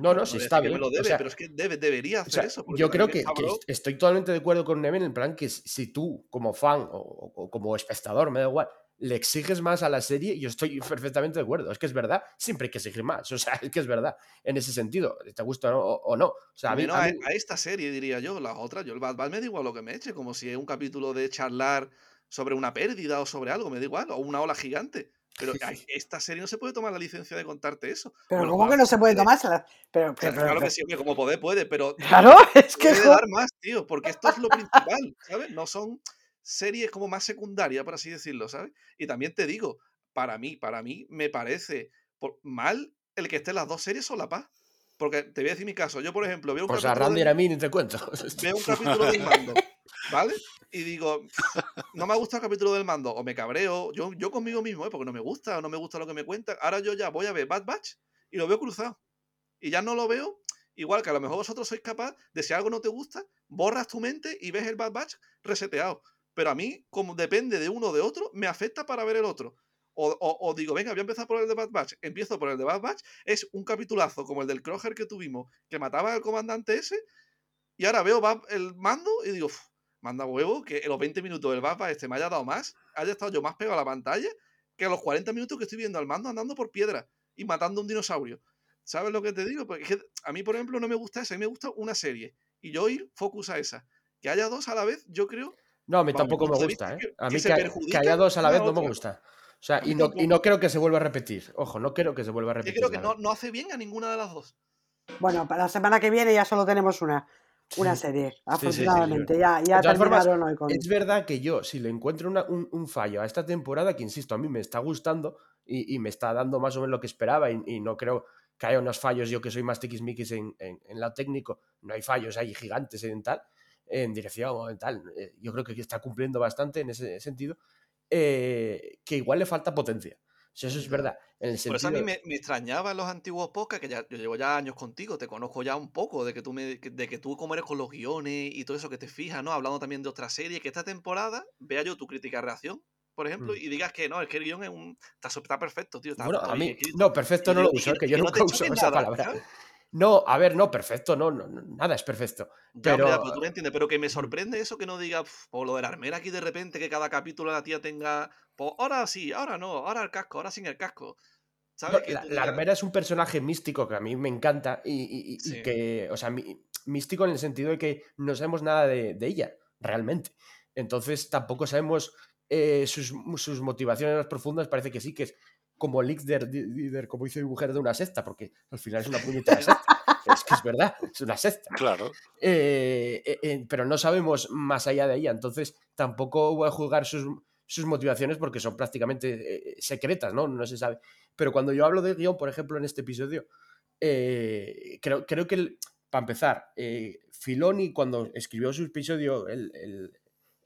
[SPEAKER 2] No, no, sí está bien.
[SPEAKER 5] me lo
[SPEAKER 2] o
[SPEAKER 5] debe,
[SPEAKER 2] sea,
[SPEAKER 5] pero es que debe, debería
[SPEAKER 2] O
[SPEAKER 5] hacer
[SPEAKER 2] sea,
[SPEAKER 5] eso.
[SPEAKER 2] yo creo que, estoy totalmente de acuerdo con Neven en el plan que si- tú, como fan o, o- o como espectador, me da igual, le exiges más a la serie, yo estoy perfectamente de acuerdo. Es que es verdad, siempre hay que exigir más. O sea, es que es verdad en ese sentido, te gusta o no. O, o no. O sea, a mí,
[SPEAKER 5] menos
[SPEAKER 2] a
[SPEAKER 5] a,
[SPEAKER 2] mí-
[SPEAKER 5] a esta serie, diría yo, las otras, yo el Bad Batch me da igual lo que me eche, como si es un capítulo de charlar sobre una pérdida o sobre algo, me da igual, o una ola gigante. Pero esta serie no se puede tomar la licencia de contarte eso.
[SPEAKER 4] Pero
[SPEAKER 5] Bueno,
[SPEAKER 4] ¿cómo que no se puede tomársela? Pero, pero,
[SPEAKER 5] Claro,
[SPEAKER 4] pero-
[SPEAKER 5] claro que sí, hombre, como poder puede, pero
[SPEAKER 4] Claro, es que
[SPEAKER 5] puede
[SPEAKER 4] jo-
[SPEAKER 5] dar más, tío, porque esto es lo principal, ¿sabes? No son series como más secundarias, por así decirlo, ¿sabes? Y también te digo, para mí, para mí me parece por- mal el que estén las dos series solapas. Porque te voy a decir mi caso. Yo, por ejemplo, veo un
[SPEAKER 2] pues a
[SPEAKER 5] capítulo
[SPEAKER 2] Randy
[SPEAKER 5] de-
[SPEAKER 2] a mí ni te cuento.
[SPEAKER 5] veo un capítulo del mando, ¿vale? Y digo, no me ha gustado el capítulo del mando, o me cabreo, yo, yo conmigo mismo, ¿eh? porque no me gusta, o no me gusta lo que me cuentan. Ahora yo ya voy a ver Bad Batch y lo veo cruzado. Y ya no lo veo, igual que a lo mejor vosotros sois capaz de si algo no te gusta, borras tu mente y ves el Bad Batch reseteado. Pero a mí, como depende de uno o de otro, me afecta para ver el otro. O, o- digo, venga, voy a empezar por el de Bad Batch. Empiezo por el de Bad Batch. Es un capitulazo como el del Kroger que tuvimos, que mataba al comandante ese. Y ahora veo el mando y digo, "Uf, manda huevo que en los 20 minutos del Batch este me haya dado más, haya estado yo más pegado a la pantalla que a los 40 minutos que estoy viendo al mando andando por piedra y matando a un dinosaurio. ¿Sabes lo que te digo? Porque es que a mí, por ejemplo, no me gusta esa, a mí me gusta una serie. Y yo ir focus a esa. Que haya dos a la vez, yo creo.
[SPEAKER 2] No, a mí tampoco me gusta, ¿eh? A mí que, haya dos a la vez no me gusta. O sea, y no, y no creo que se vuelva a repetir. Ojo, no creo que se vuelva a
[SPEAKER 5] Yo
[SPEAKER 2] repetir.
[SPEAKER 5] creo que no, no hace bien a ninguna de las dos.
[SPEAKER 4] Bueno, para la semana que viene ya solo tenemos una, una serie,
[SPEAKER 2] sí, sí,
[SPEAKER 4] afortunadamente. Ya, ya
[SPEAKER 2] formas,
[SPEAKER 4] hoy con...
[SPEAKER 2] Es verdad que yo, si le encuentro una- un, un fallo a esta temporada, que insisto, a mí me está gustando y, y me está dando más o menos lo que esperaba y, y no creo que haya unos fallos, yo que soy más tiquismiquis en, en, en lo técnico, no hay fallos ahí gigantes en tal, en dirección en tal. eh, Yo creo que está cumpliendo bastante en ese sentido, eh, que igual le falta potencia. Eso es verdad. En el
[SPEAKER 5] Por eso a mí me, me extrañaba en los antiguos podcasts, que ya, yo llevo ya años contigo, te conozco ya un poco, de que tú me, de que tú cómo eres con los guiones y todo eso que te fijas, ¿no? Hablando también de otra serie, que esta temporada vea yo tu crítica reacción, por ejemplo,
[SPEAKER 2] Mm.
[SPEAKER 5] y digas que no, es que el guion es un, está, perfecto, tío. Está,
[SPEAKER 2] Bueno,
[SPEAKER 5] está
[SPEAKER 2] a mí, no, perfecto
[SPEAKER 5] Y
[SPEAKER 2] no lo
[SPEAKER 5] y
[SPEAKER 2] uso,
[SPEAKER 5] que-
[SPEAKER 2] que yo
[SPEAKER 5] que no
[SPEAKER 2] nunca uso esa
[SPEAKER 5] nada,
[SPEAKER 2] palabra.
[SPEAKER 5] ¿sabes?
[SPEAKER 2] No, a ver, no, perfecto, no, no, no, nada es perfecto.
[SPEAKER 5] Ya, hombre, ya,
[SPEAKER 2] Pero-
[SPEAKER 5] pero tú me entiendes, pero que me sorprende eso que no diga, "Pf, o lo de la armera aquí de repente, que cada capítulo la tía tenga, pues ahora sí, ahora no, ahora el casco, ahora sin el casco. ¿Sabes?
[SPEAKER 2] No,
[SPEAKER 5] Que
[SPEAKER 2] la, armera es un personaje místico que a mí me encanta y, que, o sea, místico en el sentido de que no sabemos nada de, de ella, realmente. Entonces tampoco sabemos eh, sus, sus motivaciones más profundas, parece que sí, que es como líder, líder, como dice mi mujer, de una secta, porque al final es una puñetera secta. es que es verdad, es una secta.
[SPEAKER 3] Claro.
[SPEAKER 2] Eh, eh, eh, pero no sabemos más allá de ella, entonces tampoco voy a juzgar sus, sus motivaciones porque son prácticamente secretas, ¿no? No se sabe. Pero cuando yo hablo de guion, por ejemplo, en este episodio, creo, creo que, el- para empezar, Filoni cuando escribió su episodio el- el,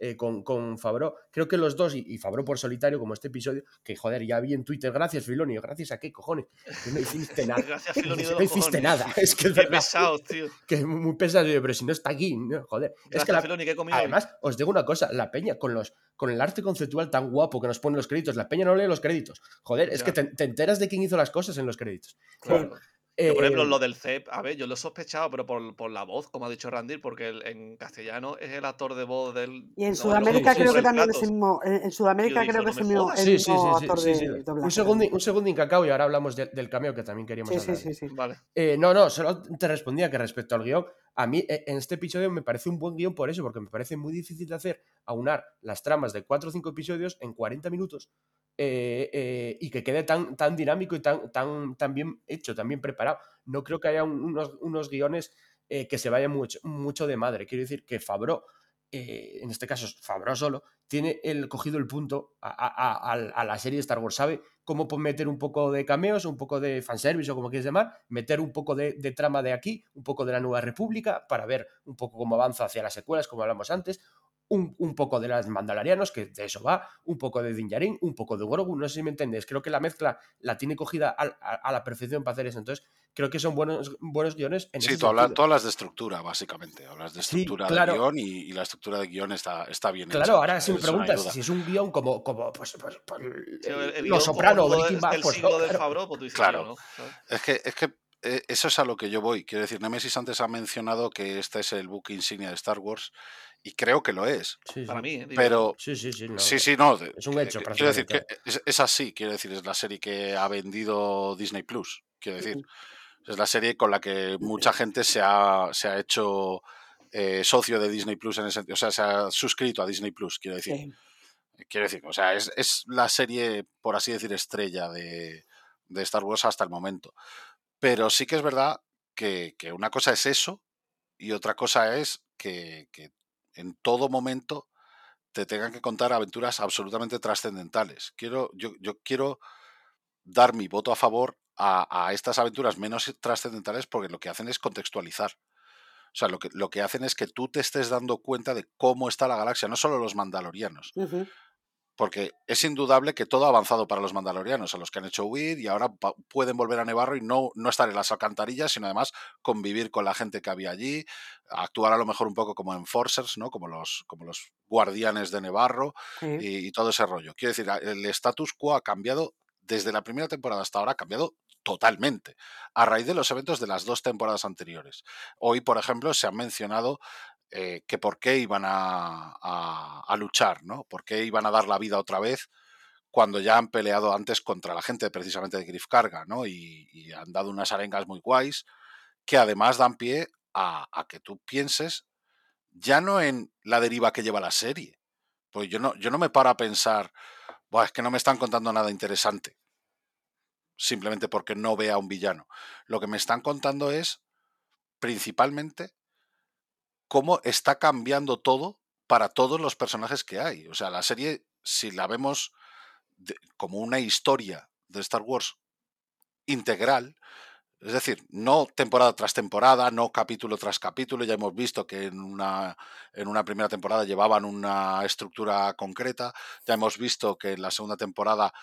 [SPEAKER 2] eh, con, con Fabro, creo que los dos, y, y Fabro por solitario, como este episodio, que joder, ya vi en Twitter, gracias Filoni, gracias a qué cojones, que no hiciste nada.
[SPEAKER 5] Gracias, Filoni de
[SPEAKER 2] no hiciste
[SPEAKER 5] cojones.
[SPEAKER 2] nada, es que es verdad,
[SPEAKER 5] pesados, tío.
[SPEAKER 2] que es muy pesado, pero si no está aquí, no, joder. es que la,
[SPEAKER 5] Filoni, que he comido hoy.
[SPEAKER 2] Además, os digo una cosa, la peña con los con el arte conceptual tan guapo que nos pone los créditos, la peña no lee los créditos. Joder, es que te, te enteras de quién hizo las cosas en los créditos.
[SPEAKER 5] Claro. Yo, por
[SPEAKER 2] Eh,
[SPEAKER 5] ejemplo, lo del CEP, a ver, yo lo he sospechado, pero por, por la voz, como ha dicho Randir, porque el- en castellano es el actor de voz del.
[SPEAKER 4] Y en
[SPEAKER 5] no,
[SPEAKER 4] Sudamérica
[SPEAKER 2] sí,
[SPEAKER 4] creo
[SPEAKER 2] sí,
[SPEAKER 4] que también es el mismo. En, en Sudamérica creo que es el mismo,
[SPEAKER 2] sí, sí,
[SPEAKER 4] actor
[SPEAKER 2] sí,
[SPEAKER 4] de
[SPEAKER 2] sí.
[SPEAKER 4] doblaje
[SPEAKER 2] Un segundo, un segundo cacao y ahora hablamos de- del cameo que también queríamos
[SPEAKER 4] Sí, sí,
[SPEAKER 2] hablar.
[SPEAKER 4] sí, sí.
[SPEAKER 5] Vale.
[SPEAKER 2] Eh, no, no, solo te respondía que respecto al guion, a mí eh, en este episodio me parece un buen guion por eso, porque me parece muy difícil de hacer aunar las tramas de 4 o 5 episodios en 40 minutos eh, eh, y que quede tan, tan dinámico y tan, tan, tan bien hecho, tan bien preparado. No creo que haya un- unos, unos guiones eh, que se vayan mucho, mucho de madre. Quiero decir que Fabro, en este caso Fabro solo, tiene el, cogido el punto a, a- a- a la serie de Star Wars, sabe cómo meter un poco de cameos, un poco de fanservice o como quieras llamar, meter un poco de, trama de aquí, un poco de la Nueva República, para ver un poco cómo avanza hacia las secuelas, como hablamos antes, un, un, poco de las Mandalorianos, que de eso va, un poco de Din un poco de Grogu, no sé si me entendés, creo que la mezcla la tiene cogida a, a, a la perfección para hacer eso, entonces creo que son buenos, buenos guiones. En
[SPEAKER 3] sí, tú, hablas, tú, hablas, de estructura, básicamente. Hablas de estructura sí, claro. de guion y, y, la estructura de guion está, está bien
[SPEAKER 2] Claro,
[SPEAKER 3] hecha,
[SPEAKER 2] ahora si me preguntas si es un guion como, como pues, pues, pues sí, el, el Los Soprano o Breaking Bad,
[SPEAKER 5] pues,
[SPEAKER 2] no,
[SPEAKER 5] de
[SPEAKER 2] claro.
[SPEAKER 5] Favreau, pues tú dices,
[SPEAKER 3] claro.
[SPEAKER 5] ¿no?
[SPEAKER 3] Es que, es que eh, eso es a lo que yo voy. Quiero decir, Nemesis antes ha mencionado que este es el book insignia de Star Wars y creo que lo es.
[SPEAKER 2] Sí,
[SPEAKER 5] Para mí, ¿eh?
[SPEAKER 3] Pero
[SPEAKER 2] Sí, sí, sí. No,
[SPEAKER 3] sí, sí, no.
[SPEAKER 2] Es un hecho,
[SPEAKER 3] Quiero decir que es así, quiero decir, es la serie que ha vendido Disney Plus. Quiero decir, es la serie con la que mucha gente se ha, se ha hecho eh, socio de Disney Plus en ese sentido. O sea, se ha suscrito a Disney Plus, quiero decir.
[SPEAKER 4] Sí.
[SPEAKER 3] Quiero decir, o sea, es, es la serie, por así decir, estrella de, de Star Wars hasta el momento. Pero sí que es verdad que, que una cosa es eso y otra cosa es que, que en todo momento te tengan que contar aventuras absolutamente trascendentales. Quiero, yo, yo quiero dar mi voto a favor a, a estas aventuras menos trascendentales porque lo que hacen es contextualizar. O sea, lo que, lo que hacen es que tú te estés dando cuenta de cómo está la galaxia, no solo los mandalorianos, porque es indudable que todo ha avanzado para los mandalorianos, a los que han hecho huir y ahora pueden volver a Nevarro y no, no estar en las alcantarillas, sino además convivir con la gente que había allí, actuar a lo mejor un poco como enforcers, ¿no? Como los, como los guardianes de Nevarro y, y todo ese rollo. Quiero decir, el status quo ha cambiado desde la primera temporada hasta ahora, ha cambiado totalmente, a raíz de los eventos de las dos temporadas anteriores. Hoy, por ejemplo, se han mencionado eh, que por qué iban a, luchar, ¿no? ¿Por qué iban a dar la vida otra vez cuando ya han peleado antes contra la gente precisamente de Griff Carga, ¿no? Y, y han dado unas arengas muy guays que además dan pie a, a que tú pienses ya no en la deriva que lleva la serie. Pues yo no, yo no me paro a pensar, "Buah, es que no me están contando nada interesante. Simplemente porque no vea a un villano. Lo que me están contando es principalmente cómo está cambiando todo para todos los personajes que hay. O sea, la serie, si la vemos como una historia de Star Wars integral, es decir, no temporada tras temporada, no capítulo tras capítulo. Ya hemos visto que en una, en una primera temporada llevaban una estructura concreta. Ya hemos visto que en la segunda temporada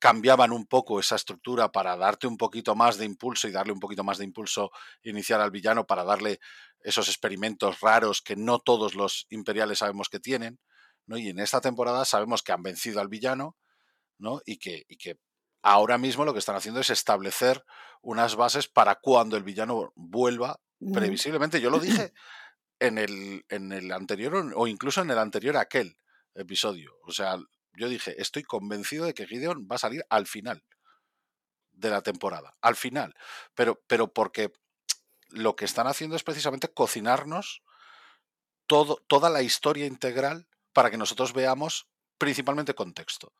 [SPEAKER 3] cambiaban un poco esa estructura para darte un poquito más de impulso y darle un poquito más de impulso inicial al villano para darle esos experimentos raros que no todos los imperiales sabemos que tienen. ¿no? Y en esta temporada sabemos que han vencido al villano ¿no? y, que, y que ahora mismo lo que están haciendo es establecer unas bases para cuando el villano vuelva previsiblemente. Yo lo dije en el, en el anterior o- incluso en el anterior aquel episodio. O sea, yo dije, estoy convencido de que Gideon va a salir al final de la temporada. Al final. Pero, pero porque lo que están haciendo es precisamente cocinarnos toda la historia integral para que nosotros veamos principalmente contexto.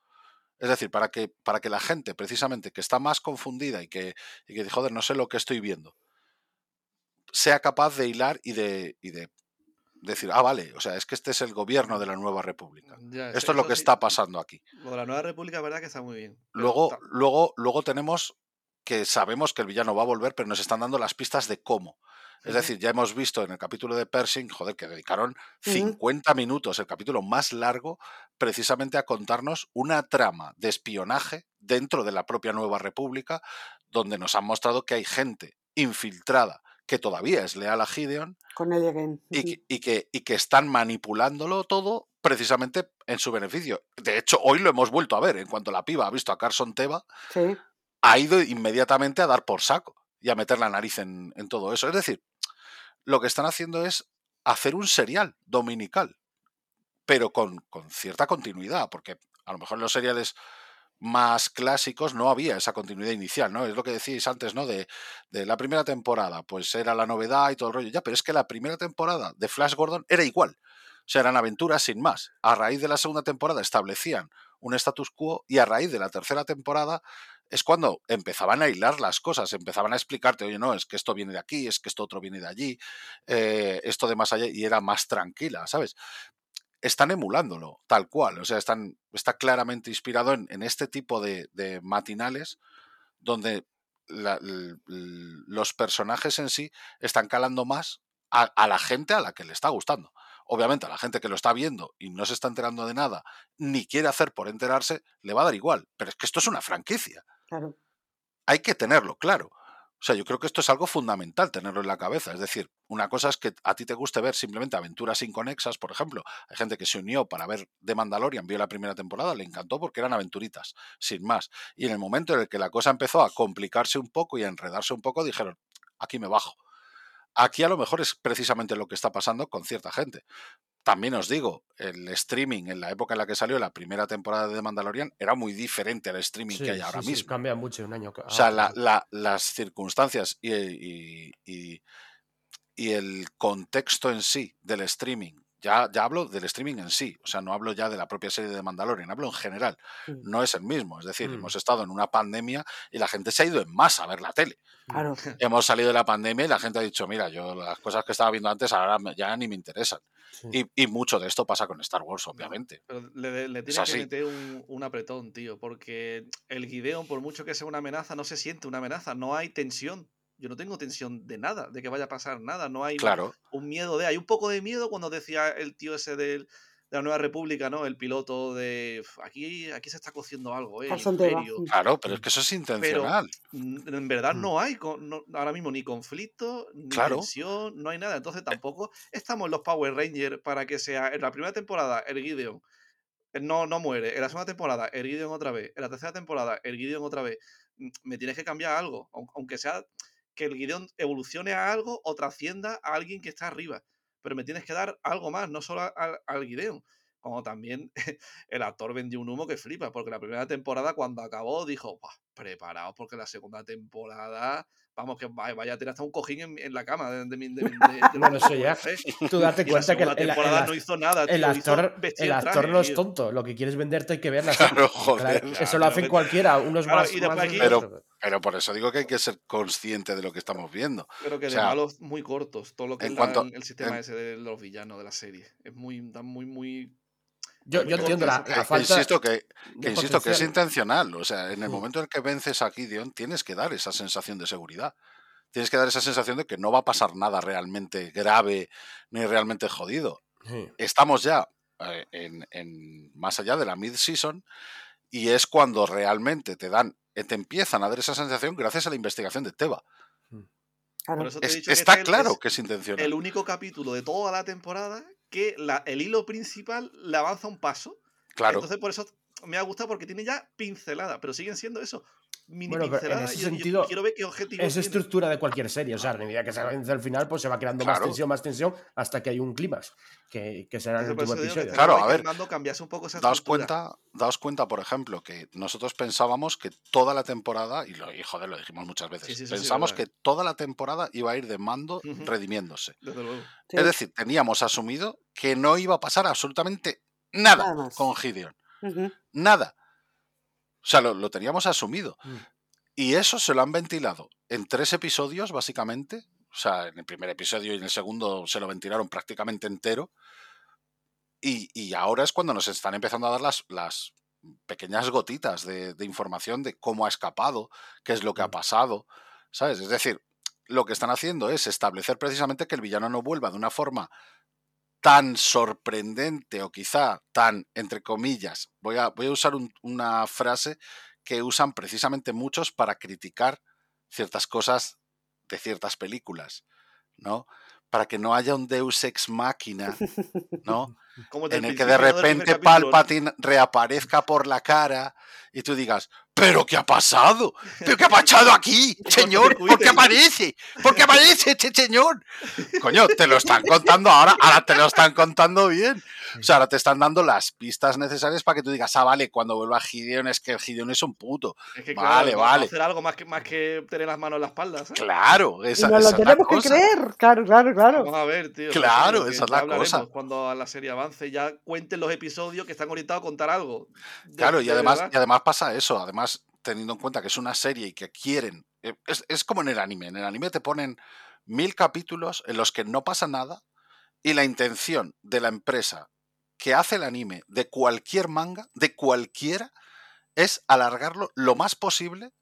[SPEAKER 3] Es decir, para que, para que la gente, precisamente, que está más confundida y que, y que joder, no sé lo que estoy viendo, sea capaz de hilar y de, y de decir, ah, vale, o sea, es que este es el gobierno de la nueva república.
[SPEAKER 5] Ya,
[SPEAKER 3] Esto es lo que
[SPEAKER 5] sí,
[SPEAKER 3] está pasando aquí.
[SPEAKER 5] Lo de la Nueva República, es verdad que está muy bien.
[SPEAKER 3] Luego, luego, luego tenemos que sabemos que el villano va a volver, pero nos están dando las pistas de cómo. Es decir, ya hemos visto en el capítulo de Pershing, joder, que dedicaron
[SPEAKER 4] Ujú.
[SPEAKER 3] 50 minutos, el capítulo más largo, precisamente a contarnos una trama de espionaje dentro de la propia Nueva República, donde nos han mostrado que hay gente infiltrada que todavía es leal a Gideon
[SPEAKER 4] Con again.
[SPEAKER 3] y que, y que, y que están manipulándolo todo precisamente en su beneficio. De hecho, hoy lo hemos vuelto a ver. En cuanto la piba ha visto a Carson Teva,
[SPEAKER 4] Sí.
[SPEAKER 3] ha ido inmediatamente a dar por saco y a meter la nariz en, en todo eso. Es decir, lo que están haciendo es hacer un serial dominical, pero con, con cierta continuidad, porque a lo mejor los seriales más clásicos no había esa continuidad inicial, ¿no? Es lo que decíais antes, ¿no? De, de la primera temporada, pues era la novedad y todo el rollo, ya, pero es que la primera temporada de Flash Gordon era igual. O sea, eran aventuras sin más. A raíz de la segunda temporada establecían un status quo y a raíz de la tercera temporada es cuando empezaban a hilar las cosas, empezaban a explicarte, oye, no, es que esto viene de aquí, es que esto otro viene de allí, eh, esto de más allá, y era más tranquila, ¿sabes? Están emulándolo, tal cual. O sea, están, está claramente inspirado en, en este tipo de, de, matinales donde la, los personajes en sí están calando más a, a, la gente a la que le está gustando. Obviamente a la gente que lo está viendo y no se está enterando de nada, ni quiere hacer por enterarse, le va a dar igual. Pero es que esto es una franquicia.
[SPEAKER 4] Claro.
[SPEAKER 3] Hay que tenerlo claro. O sea, yo creo que esto es algo fundamental tenerlo en la cabeza. Es decir, una cosa es que a ti te guste ver simplemente aventuras inconexas, por ejemplo. Hay gente que se unió para ver The Mandalorian, vio la primera temporada, le encantó porque eran aventuritas, sin más. Y en el momento en el que la cosa empezó a complicarse un poco y a enredarse un poco, dijeron, aquí me bajo. Aquí a lo mejor es precisamente lo que está pasando con cierta gente. También os digo, el streaming en la época en la que salió la primera temporada de Mandalorian era muy diferente al streaming
[SPEAKER 2] sí,
[SPEAKER 3] que hay ahora
[SPEAKER 2] sí,
[SPEAKER 3] mismo.
[SPEAKER 2] Sí, cambia mucho un año.
[SPEAKER 3] O sea, la, la, las circunstancias y, y, y, y, el contexto en sí del streaming, ya, ya hablo del streaming en sí, o sea, no hablo ya de la propia serie de Mandalorian, hablo en general,
[SPEAKER 4] Mm.
[SPEAKER 3] no es el mismo. Es decir,
[SPEAKER 2] Mm.
[SPEAKER 3] hemos estado en una pandemia y la gente se ha ido en masa a ver la tele.
[SPEAKER 4] Claro.
[SPEAKER 3] Hemos salido de la pandemia y la gente ha dicho, mira, yo las cosas que estaba viendo antes ahora ya ni me interesan.
[SPEAKER 2] Sí.
[SPEAKER 3] Y, y mucho de esto pasa con Star Wars, obviamente.
[SPEAKER 5] Pero le, le
[SPEAKER 3] Es
[SPEAKER 5] tiene que meter un, un apretón, tío, porque el Gideon, por mucho que sea una amenaza, no se siente una amenaza, no hay tensión. Yo no tengo tensión de nada, de que vaya a pasar nada, no hay
[SPEAKER 3] Claro,
[SPEAKER 5] un miedo de... Hay un poco de miedo cuando decía el tío ese del- de la Nueva República, ¿no? El piloto de... "Uf, Aquí, aquí se está cociendo algo, ¿eh? El
[SPEAKER 4] Calzón Teba.
[SPEAKER 5] imperio".
[SPEAKER 4] Mm.
[SPEAKER 3] claro, pero es que eso es intencional.
[SPEAKER 5] En verdad
[SPEAKER 2] Mm.
[SPEAKER 5] no hay con- no- ahora mismo ni conflicto, ni
[SPEAKER 3] Claro.
[SPEAKER 5] tensión, no hay nada. Entonces tampoco estamos en los Power Rangers para que sea en la primera temporada el Gideon eh, no, no muere, en la segunda temporada el Gideon otra vez, en la tercera temporada el Gideon otra vez. Mm, Me tienes que cambiar algo, aun- aunque sea que el Gideon evolucione a algo o trascienda a alguien que está arriba. Pero me tienes que dar algo más, no solo al, al. Como también el actor vendió un humo que flipa, porque la primera temporada cuando acabó dijo, "Buah, preparaos porque la segunda temporada, vamos, que vaya, a tener hasta un cojín en, en la cama de, de, de, de- de
[SPEAKER 2] Bueno, eso ya.
[SPEAKER 5] ¿eh?
[SPEAKER 2] Tú date
[SPEAKER 5] la
[SPEAKER 2] cuenta que el,
[SPEAKER 5] segunda
[SPEAKER 2] el- el-
[SPEAKER 5] temporada no hizo nada,
[SPEAKER 2] el
[SPEAKER 5] tío,
[SPEAKER 2] actor, el actor
[SPEAKER 5] traje,
[SPEAKER 2] no es tonto. Lo que quieres venderte hay que verla.
[SPEAKER 3] Claro, joder.
[SPEAKER 2] Claro, eso lo hacen
[SPEAKER 5] que-
[SPEAKER 2] cualquiera, unos
[SPEAKER 5] claro,
[SPEAKER 2] más.
[SPEAKER 5] y
[SPEAKER 2] más
[SPEAKER 5] aquí-.
[SPEAKER 3] Pero- Pero por eso digo que hay que ser consciente de lo que estamos viendo.
[SPEAKER 5] Pero que
[SPEAKER 3] O
[SPEAKER 5] de
[SPEAKER 3] sea,
[SPEAKER 5] malos muy cortos, todo lo que
[SPEAKER 3] en
[SPEAKER 5] es
[SPEAKER 3] cuanto-
[SPEAKER 5] la- el sistema
[SPEAKER 3] en-
[SPEAKER 5] ese de los villanos de la serie. Es muy, da muy, muy...
[SPEAKER 2] yo, entiendo la,
[SPEAKER 3] Que
[SPEAKER 2] falta.
[SPEAKER 3] insisto que, insisto que es intencional. O sea, en el
[SPEAKER 2] Mm.
[SPEAKER 3] momento en el que vences a Gideon, tienes que dar esa sensación de seguridad. Tienes que dar esa sensación de que no va a pasar nada realmente grave ni realmente jodido.
[SPEAKER 2] Sí.
[SPEAKER 3] Estamos ya eh, en, en- más allá de la mid-season y es cuando realmente te dan, eh, te empiezan a dar esa sensación gracias a la investigación de Teba.
[SPEAKER 4] Claro.
[SPEAKER 5] Te
[SPEAKER 3] Es-
[SPEAKER 5] que
[SPEAKER 3] está
[SPEAKER 5] este
[SPEAKER 3] claro
[SPEAKER 5] es
[SPEAKER 3] que es intencional.
[SPEAKER 5] el único capítulo de toda la temporada que la- el hilo principal le avanza un paso.
[SPEAKER 3] Claro.
[SPEAKER 5] Entonces por eso me ha gustado porque tiene ya pincelada, pero siguen siendo eso. Mini
[SPEAKER 2] Bueno, pero en ese
[SPEAKER 5] y yo- yo
[SPEAKER 2] sentido,
[SPEAKER 5] quiero ver qué objetivo
[SPEAKER 2] Es
[SPEAKER 5] tiene.
[SPEAKER 2] estructura de cualquier serie. O sea, a medida que se vence al final, pues se va creando más tensión, más tensión, hasta que hay un clímax, que, que será el último episodio.
[SPEAKER 3] Claro, a ver,
[SPEAKER 5] un poco esa
[SPEAKER 3] Daos
[SPEAKER 5] estructura.
[SPEAKER 3] cuenta, daos cuenta, por ejemplo, que nosotros pensábamos que toda la temporada, y, lo, y joder, lo dijimos muchas veces,
[SPEAKER 5] Sí, sí, sí, sí,
[SPEAKER 3] pensamos
[SPEAKER 5] verdad.
[SPEAKER 3] que toda la temporada iba a ir de mando redimiéndose.
[SPEAKER 5] Desde luego.
[SPEAKER 4] Sí.
[SPEAKER 3] Es decir, teníamos asumido que no iba a pasar absolutamente nada con Gideon. Nada. O sea, lo, lo teníamos asumido.
[SPEAKER 2] Mm.
[SPEAKER 3] Y eso se lo han ventilado en tres episodios, básicamente. O sea, en el primer episodio y en el segundo se lo ventilaron prácticamente entero. Y, y ahora es cuando nos están empezando a dar las, las pequeñas gotitas de, de información de cómo ha escapado, qué es lo que ha
[SPEAKER 2] Mm.
[SPEAKER 3] pasado. ¿Sabes? Es decir, lo que están haciendo es establecer precisamente que el villano no vuelva de una forma tan sorprendente o quizá tan, entre comillas, voy a, voy a usar un- una frase que usan precisamente muchos para criticar ciertas cosas de ciertas películas, ¿no? Para que no haya un Deus ex máquina, ¿no?
[SPEAKER 5] Como
[SPEAKER 3] En el que de repente. Palpatine reaparezca por la cara y tú digas, ¿pero qué ha pasado? ¿Pero qué ha pasado aquí, señor? ¿Por qué aparece? ¿Por qué aparece este señor? Coño, te lo están contando ahora, ahora te lo están contando bien. O sea, ahora te están dando las pistas necesarias para que tú digas, ah, vale, cuando vuelva Gideon es que Gideon es un puto.
[SPEAKER 5] Es que,
[SPEAKER 3] Vale,
[SPEAKER 5] claro,
[SPEAKER 3] vale.
[SPEAKER 5] hacer algo más que, más que tener las manos en la espalda, ¿sabes?
[SPEAKER 3] Claro,
[SPEAKER 4] Y
[SPEAKER 3] esa,
[SPEAKER 4] nos
[SPEAKER 3] esa
[SPEAKER 4] lo
[SPEAKER 3] es la
[SPEAKER 4] tenemos que
[SPEAKER 3] cosa.
[SPEAKER 4] creer. Claro, claro, claro.
[SPEAKER 5] Vamos a ver, tío.
[SPEAKER 3] Claro, esa es la cosa.
[SPEAKER 5] Cuando a la serie avance ya cuenten los episodios que están orientados a contar algo. de-
[SPEAKER 3] Claro, y
[SPEAKER 5] de
[SPEAKER 3] además, y además pasa eso, además teniendo en cuenta que es una serie y que quieren, eh, es, es como en el anime, en el anime te ponen mil capítulos en los que no pasa nada y la intención de la empresa que hace el anime de cualquier manga, de cualquiera, es alargarlo lo más posible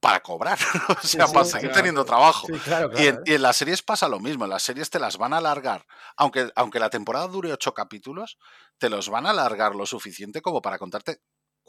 [SPEAKER 3] para cobrar, o sea,
[SPEAKER 4] sí,
[SPEAKER 3] para
[SPEAKER 4] sí,
[SPEAKER 3] seguir
[SPEAKER 5] claro.
[SPEAKER 3] teniendo trabajo.
[SPEAKER 2] Sí, claro,
[SPEAKER 3] Y en, y en las series pasa lo mismo, en las series te las van a alargar, aunque, aunque la temporada dure ocho capítulos, te los van a alargar lo suficiente como para contarte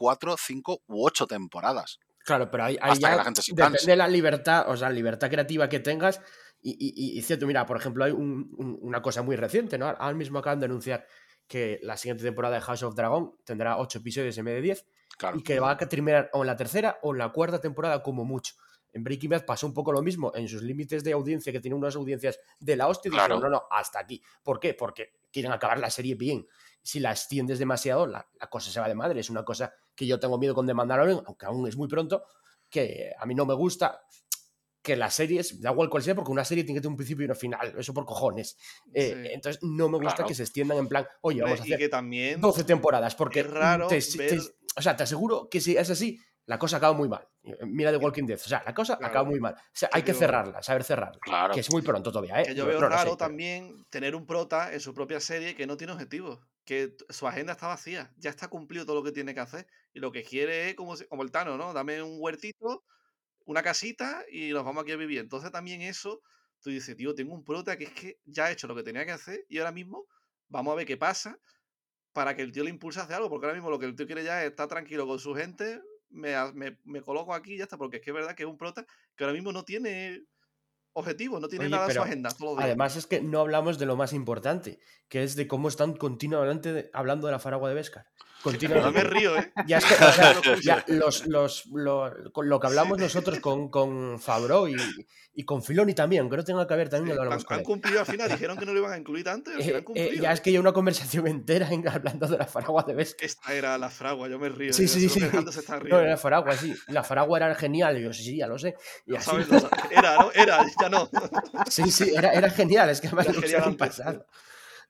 [SPEAKER 3] cuatro, cinco u ocho temporadas.
[SPEAKER 2] Claro, pero ahí, ahí ya
[SPEAKER 3] la gente se
[SPEAKER 2] depende de la libertad, o sea, la libertad creativa que tengas. Y, y- y- y cierto, mira, por ejemplo, hay un- un- una cosa muy reciente, ¿no? Ahora mismo acaban de anunciar que la siguiente temporada de House of Dragon tendrá ocho episodios en vez de 10
[SPEAKER 3] Claro.
[SPEAKER 2] y que va a terminar o en la tercera o en la cuarta temporada como mucho. En Breaking Bad pasó un poco lo mismo en sus límites de audiencia, que tiene unas audiencias de la hostia, y dijeron, no, no, hasta aquí. ¿Por qué? Porque quieren acabar la serie bien. Si la extiendes demasiado, la, la cosa se va de madre. Es una cosa que yo tengo miedo con The Mandalorian, aunque aún es muy pronto, que a mí no me gusta que las series, da igual cuál sea, porque una serie tiene que tener un principio y un final, eso por cojones. Eh,
[SPEAKER 5] Sí.
[SPEAKER 2] Entonces no me gusta
[SPEAKER 3] Claro.
[SPEAKER 2] que se extiendan en plan, oye, vamos a hacer
[SPEAKER 5] que también
[SPEAKER 2] 12 temporadas, porque
[SPEAKER 5] raro
[SPEAKER 2] te, te-
[SPEAKER 5] ver-
[SPEAKER 2] o sea, te aseguro que si es así, la cosa acaba muy mal. Mira The Walking Dead, o sea, la cosa
[SPEAKER 5] Claro.
[SPEAKER 2] acaba muy mal. O sea, hay que
[SPEAKER 5] yo-
[SPEAKER 2] cerrarla, saber cerrarla.
[SPEAKER 3] Claro.
[SPEAKER 2] Que es muy pronto todavía, ¿eh?
[SPEAKER 5] Que yo
[SPEAKER 2] No-
[SPEAKER 5] veo
[SPEAKER 2] no lo sé,
[SPEAKER 5] raro
[SPEAKER 2] pero-
[SPEAKER 5] también tener un prota en su propia serie que no tiene objetivos, que su agenda está vacía, ya está cumplido todo lo que tiene que hacer y lo que quiere es como, como el Tano, ¿no? Dame un huertito, una casita y nos vamos aquí a vivir. Entonces también eso, tú dices, tío, tengo un prota que es que ya ha hecho lo que tenía que hacer y ahora mismo vamos a ver qué pasa para que el tío le impulse a hacer algo, porque ahora mismo lo que el tío quiere ya es estar tranquilo con su gente, me, me- me coloco aquí y ya está, porque es que es verdad que es un prota que ahora mismo no tiene objetivos, no tiene
[SPEAKER 2] Oye,
[SPEAKER 5] nada en su agenda. los.
[SPEAKER 2] Además es que no hablamos de lo más importante, que es de cómo están continuamente de- hablando de la faragua de Vescar.
[SPEAKER 5] Yo
[SPEAKER 2] Continuamente.
[SPEAKER 5] me río, ¿eh?
[SPEAKER 2] Ya es que, o sea,
[SPEAKER 5] Lo
[SPEAKER 2] ya los, los, lo, con lo que hablamos nosotros con, con Favreau y, y con Filoni también, aunque no tenga que ver, también lo
[SPEAKER 5] han,
[SPEAKER 2] hablamos con
[SPEAKER 5] han
[SPEAKER 2] él.
[SPEAKER 5] cumplido al final, dijeron que no lo iban a incluir antes,
[SPEAKER 2] Eh,
[SPEAKER 5] han
[SPEAKER 2] eh, ya es que hay una conversación entera en- hablando de la faragua de Vescar.
[SPEAKER 5] Esta era la fragua, yo me río.
[SPEAKER 2] Sí, sí, sí.
[SPEAKER 5] que
[SPEAKER 2] No, era faragua, sí. La faragua era genial. Yo, sí, sí, ya lo sé. Y
[SPEAKER 5] Lo
[SPEAKER 2] así-
[SPEAKER 5] sabes, lo sabes. Era, ¿no? Era, ya no.
[SPEAKER 2] Sí, sí, era, era genial. Es que además
[SPEAKER 5] Era
[SPEAKER 2] lo
[SPEAKER 5] genial antes,
[SPEAKER 2] pasado.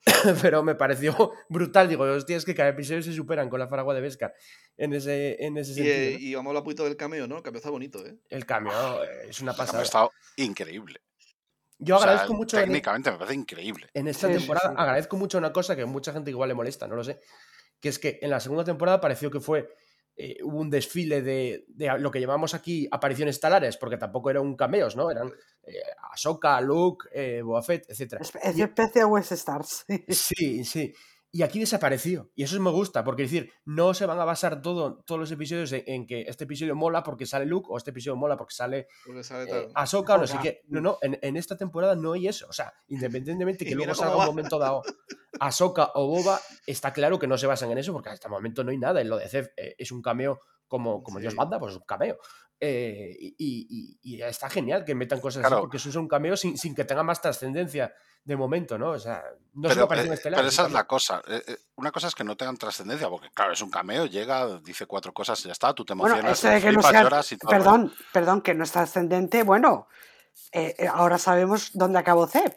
[SPEAKER 2] Pero me pareció brutal. Digo, hostia, es que cada episodio se superan con la faragua de Vescar en ese, en ese
[SPEAKER 5] Y,
[SPEAKER 2] sentido.
[SPEAKER 5] eh,
[SPEAKER 2] ¿no?
[SPEAKER 5] y vamos a hablar un poquito del cameo, ¿no? El cameo está bonito, ¿eh?
[SPEAKER 2] El cambio eh, es una
[SPEAKER 3] O sea, me ha
[SPEAKER 2] pasada.
[SPEAKER 3] estado increíble.
[SPEAKER 2] Yo
[SPEAKER 3] O sea,
[SPEAKER 2] agradezco mucho en,
[SPEAKER 3] técnicamente me parece increíble.
[SPEAKER 2] en esta
[SPEAKER 4] Sí, sí,
[SPEAKER 2] temporada,
[SPEAKER 4] sí.
[SPEAKER 2] agradezco mucho una cosa que a mucha gente igual le molesta, no lo sé. Que es que en la segunda temporada pareció que fue. Eh, hubo un desfile de, de lo que llamamos aquí apariciones talares, porque tampoco eran un cameos, ¿no? Eran eh, Ahsoka, Luke, eh, Fett, etc.
[SPEAKER 4] Es especie West Stars. Sí,
[SPEAKER 2] sí. Y aquí desapareció. Y eso me gusta, porque es decir, no se van a basar todo, todos los episodios en, en que este episodio mola porque sale Luke o este episodio mola porque sale
[SPEAKER 5] Porque sale
[SPEAKER 2] eh. Ahsoka o no sé qué. No, no, en, en esta temporada no hay eso. O sea, independientemente que luego salga un momento dado Ahsoka o Boba, está claro que no se basan en eso porque hasta el momento no hay nada. En lo de Zef eh, es un cameo como, como Dios
[SPEAKER 5] Sí.
[SPEAKER 2] manda, pues es un cameo. Eh, y, y- y está genial que metan cosas así porque eso es un cameo sin, sin que tenga más trascendencia de momento, ¿no? O sea, no es
[SPEAKER 3] Pero,
[SPEAKER 2] aparición
[SPEAKER 3] eh,
[SPEAKER 2] estelar.
[SPEAKER 3] pero
[SPEAKER 2] es
[SPEAKER 3] esa es la cosa. eh, eh, Una cosa es que no tengan trascendencia, porque claro, es un cameo, llega, dice cuatro cosas y ya está, tú te
[SPEAKER 4] Bueno,
[SPEAKER 3] emocionas,
[SPEAKER 4] de que no
[SPEAKER 3] flipas,
[SPEAKER 4] sea.
[SPEAKER 3] lloras y todo. el rollo.
[SPEAKER 4] Perdón, perdón, que no está ascendente. Bueno, ahora sabemos dónde acabó Zeb.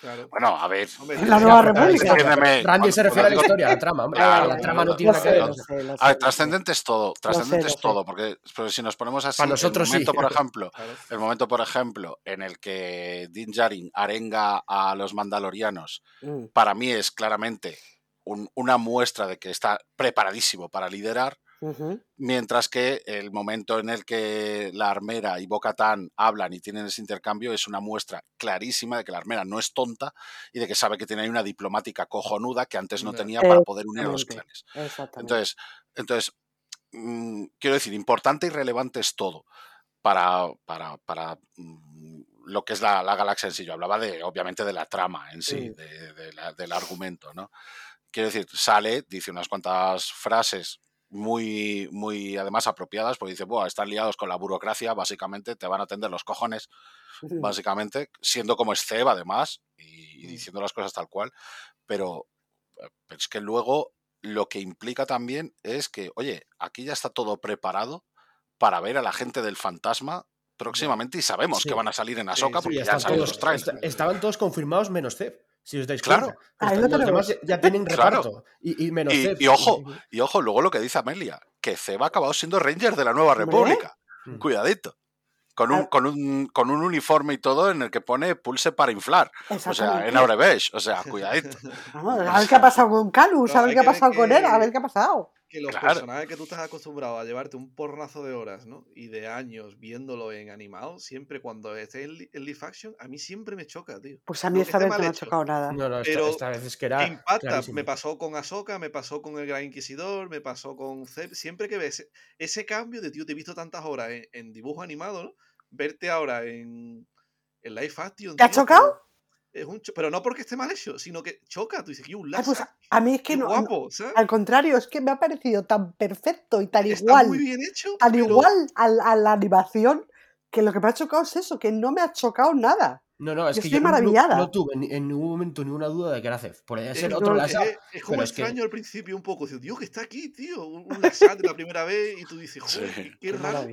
[SPEAKER 5] Claro.
[SPEAKER 3] Bueno, a ver.
[SPEAKER 4] La Nueva República.
[SPEAKER 2] Randy
[SPEAKER 3] cuando-
[SPEAKER 2] se refiere a la historia, a la trama, hombre.
[SPEAKER 3] Claro,
[SPEAKER 2] la trama no tiene nada que ver.
[SPEAKER 4] sé,
[SPEAKER 3] A ver, trascendente es todo, trascendente es todo, porque si nos ponemos así,
[SPEAKER 2] Para nosotros
[SPEAKER 3] el momento,
[SPEAKER 2] sí.
[SPEAKER 3] por ejemplo,
[SPEAKER 5] Claro.
[SPEAKER 3] el momento, por ejemplo, en el que Din Djarin arenga a los mandalorianos,
[SPEAKER 4] Mm.
[SPEAKER 3] para mí es claramente un- una muestra de que está preparadísimo para liderar, Mientras que el momento en el que la armera y Bocatán hablan y tienen ese intercambio es una muestra clarísima de que la armera no es tonta y de que sabe que tiene ahí una diplomática cojonuda que antes no tenía para poder unir a los clanes. Entonces, entonces mm, quiero decir, importante y relevante es todo para, para, para mm, lo que es la, la galaxia en sí. Yo hablaba de, obviamente, de la trama en sí, de- de la- del argumento, ¿no? Quiero decir, sale, dice unas cuantas frases muy, muy además apropiadas, porque dice, Buah, están liados con la burocracia, básicamente te van a atender los cojones, básicamente, siendo como es Ceb, además, y, y
[SPEAKER 5] Mm.
[SPEAKER 3] diciendo las cosas tal cual, pero, eh, pero es que luego lo que implica también es que, oye, aquí ya está todo preparado para ver a la gente del fantasma próximamente y sabemos
[SPEAKER 2] Sí.
[SPEAKER 3] que van a salir en
[SPEAKER 5] Sí, sí,
[SPEAKER 3] porque ya
[SPEAKER 2] están
[SPEAKER 3] han salido
[SPEAKER 2] todos-
[SPEAKER 3] los trailers.
[SPEAKER 2] esta- estaban todos confirmados menos Zeb, si os dais
[SPEAKER 3] Claro.
[SPEAKER 2] cuenta. Los demás ya- tienen
[SPEAKER 3] Claro.
[SPEAKER 2] reparto. Y, y menos
[SPEAKER 3] Y-
[SPEAKER 2] Zeb.
[SPEAKER 3] y ojo, Y ojo, luego lo que dice Amelia, que Ceba ha acabado siendo Ranger de la Nueva. República.
[SPEAKER 2] Mm.
[SPEAKER 3] Cuidadito. con un,
[SPEAKER 4] Al-
[SPEAKER 3] con, un, con un uniforme y todo en el que pone pulse para inflar. O sea, en. Aurebesh. O sea, cuidadito.
[SPEAKER 4] Vamos, a ver qué ha pasado con Calus, a ver qué ha pasado con él, a ver qué ha pasado.
[SPEAKER 5] Que los
[SPEAKER 3] Claro.
[SPEAKER 5] personajes que tú estás acostumbrado a llevarte un porrazo de horas, ¿no? Y de años viéndolo en animado, siempre cuando esté en, en live action, a mí siempre me choca, tío.
[SPEAKER 4] Pues a mí esta vez no me ha chocado nada.
[SPEAKER 2] No, no, esta,
[SPEAKER 5] Pero
[SPEAKER 2] esta vez es que era.
[SPEAKER 5] Impacta.
[SPEAKER 2] clarísimo.
[SPEAKER 5] Me pasó con Ahsoka, me pasó con el Gran Inquisidor, me pasó con Zeb. Siempre que ves ese cambio de, tío, te he visto tantas horas en, en dibujo animado, ¿no? Verte ahora en, en live action.
[SPEAKER 4] ¿Te ha
[SPEAKER 5] tío,
[SPEAKER 4] chocado?
[SPEAKER 5] Es un pero no porque esté mal hecho, sino que choca. Tú dices, que un
[SPEAKER 4] Ay, pues
[SPEAKER 5] láser.
[SPEAKER 4] a mí es que no,
[SPEAKER 5] guapo.
[SPEAKER 4] Al contrario, es que me ha parecido tan perfecto y tan
[SPEAKER 5] Está
[SPEAKER 4] igual,
[SPEAKER 5] muy bien hecho.
[SPEAKER 4] tan
[SPEAKER 5] pero-
[SPEAKER 4] igual a, a la animación, que lo que me ha chocado es eso, que no me ha chocado nada.
[SPEAKER 2] No, no, es
[SPEAKER 4] Yo
[SPEAKER 2] que
[SPEAKER 4] estoy
[SPEAKER 2] yo no- no-
[SPEAKER 4] maravillada.
[SPEAKER 2] No, tuve en ningún momento ninguna duda de que era Cef. Podría
[SPEAKER 5] Es,
[SPEAKER 2] ser otro
[SPEAKER 4] no,
[SPEAKER 5] es, como
[SPEAKER 2] pero es que-
[SPEAKER 5] extraño al principio un poco. Digo, Dios, que está aquí, tío. Un, Lasat de la primera vez y tú dices, joder,
[SPEAKER 3] Sí.
[SPEAKER 5] qué, qué raro.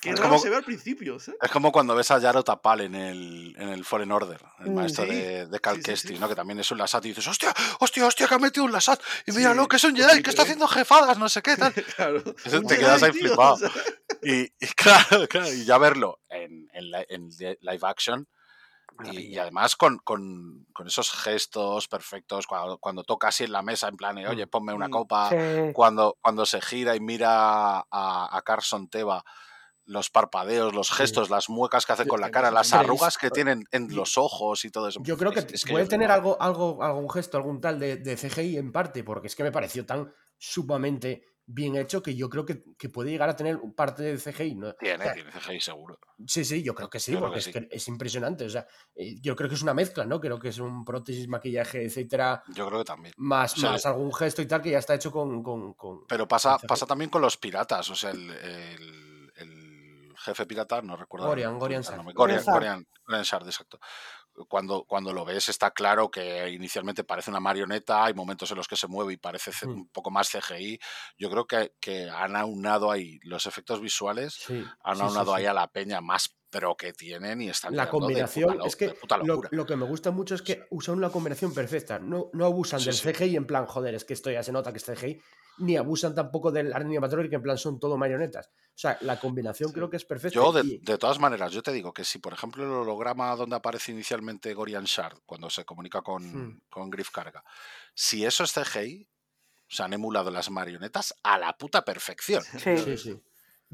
[SPEAKER 5] Qué raro
[SPEAKER 3] como-
[SPEAKER 5] se ve al principio, ¿sabes?
[SPEAKER 3] Es como cuando ves a Yaro Tapal en el, en el Fallen Order, el
[SPEAKER 4] Mm.
[SPEAKER 3] maestro
[SPEAKER 5] Sí,
[SPEAKER 3] de, de Cal Kestis,
[SPEAKER 5] sí.
[SPEAKER 3] ¿no? Que también es un Lasat y dices, hostia, hostia, hostia, que ha metido un Lasat. Y
[SPEAKER 5] Sí,
[SPEAKER 3] míralo, que es un Jedi,
[SPEAKER 5] sí,
[SPEAKER 3] que está haciendo jefadas, no sé qué, tal.
[SPEAKER 5] claro.
[SPEAKER 3] Te quedas ahí flipado. Y, y claro, claro, y ya verlo en, en li- en li- live action y, además con, con- con esos gestos perfectos, cuando, cuando toca así en la mesa, en plan, oye, ponme una
[SPEAKER 5] Mm.
[SPEAKER 3] copa,
[SPEAKER 4] Sí.
[SPEAKER 3] cuando, cuando se gira y mira a, a Carson Teva, los parpadeos, los gestos, las muecas que hace con la cara, las arrugas que tienen en los ojos y todo eso.
[SPEAKER 2] Yo creo que
[SPEAKER 3] Es- es
[SPEAKER 2] puede tener algo, algo, algún gesto, algún tal de, de CGI en parte, porque es que me pareció tan sumamente bien hecho que yo creo que, que puede llegar a tener parte de CGI. ¿no? O
[SPEAKER 3] Tiene,
[SPEAKER 2] sea,
[SPEAKER 3] tiene CGI seguro.
[SPEAKER 2] Sí, sí, yo creo que sí,
[SPEAKER 3] Yo
[SPEAKER 2] porque
[SPEAKER 3] que
[SPEAKER 2] es, que es impresionante. O sea, eh, yo creo que es una mezcla, ¿no? Creo que es un prótesis, maquillaje, etcétera,
[SPEAKER 3] Yo creo que también.
[SPEAKER 2] más,
[SPEAKER 3] O sea,
[SPEAKER 2] más algún gesto y tal que ya está hecho con. con, con-
[SPEAKER 3] Pero pasa, pasa también con los piratas, o sea, el, el- el jefe pirata, no recuerdo.
[SPEAKER 2] Gorian- Gorian Shard,
[SPEAKER 3] exacto. Cuando, cuando lo ves está claro que inicialmente parece una marioneta, hay momentos en los que se mueve y parece ce-
[SPEAKER 2] Mm.
[SPEAKER 3] un poco más CGI. Yo creo que, que han aunado ahí los efectos visuales,
[SPEAKER 2] Sí,
[SPEAKER 3] han
[SPEAKER 2] sí,
[SPEAKER 3] aunado
[SPEAKER 2] sí.
[SPEAKER 3] ahí a la peña más pro que tienen y están
[SPEAKER 2] La
[SPEAKER 3] de
[SPEAKER 2] combinación, es que
[SPEAKER 3] de puta
[SPEAKER 2] lo, lo que me gusta mucho es que usan una combinación perfecta. No, no abusan del. CGI en plan, joder, es que esto ya se nota que es CGI, ni abusan tampoco del animatronic en plan son todo marionetas. O sea, la combinación
[SPEAKER 5] Sí.
[SPEAKER 2] creo que es perfecta.
[SPEAKER 3] Yo, de,
[SPEAKER 2] y-
[SPEAKER 3] de todas maneras, yo te digo que si, por ejemplo, el holograma donde aparece inicialmente Gorian Shard, cuando se comunica con,
[SPEAKER 2] Hmm.
[SPEAKER 3] con Griff Carga, si eso es CGI, se han emulado las marionetas a la puta perfección.
[SPEAKER 4] Sí.
[SPEAKER 2] sí, sí.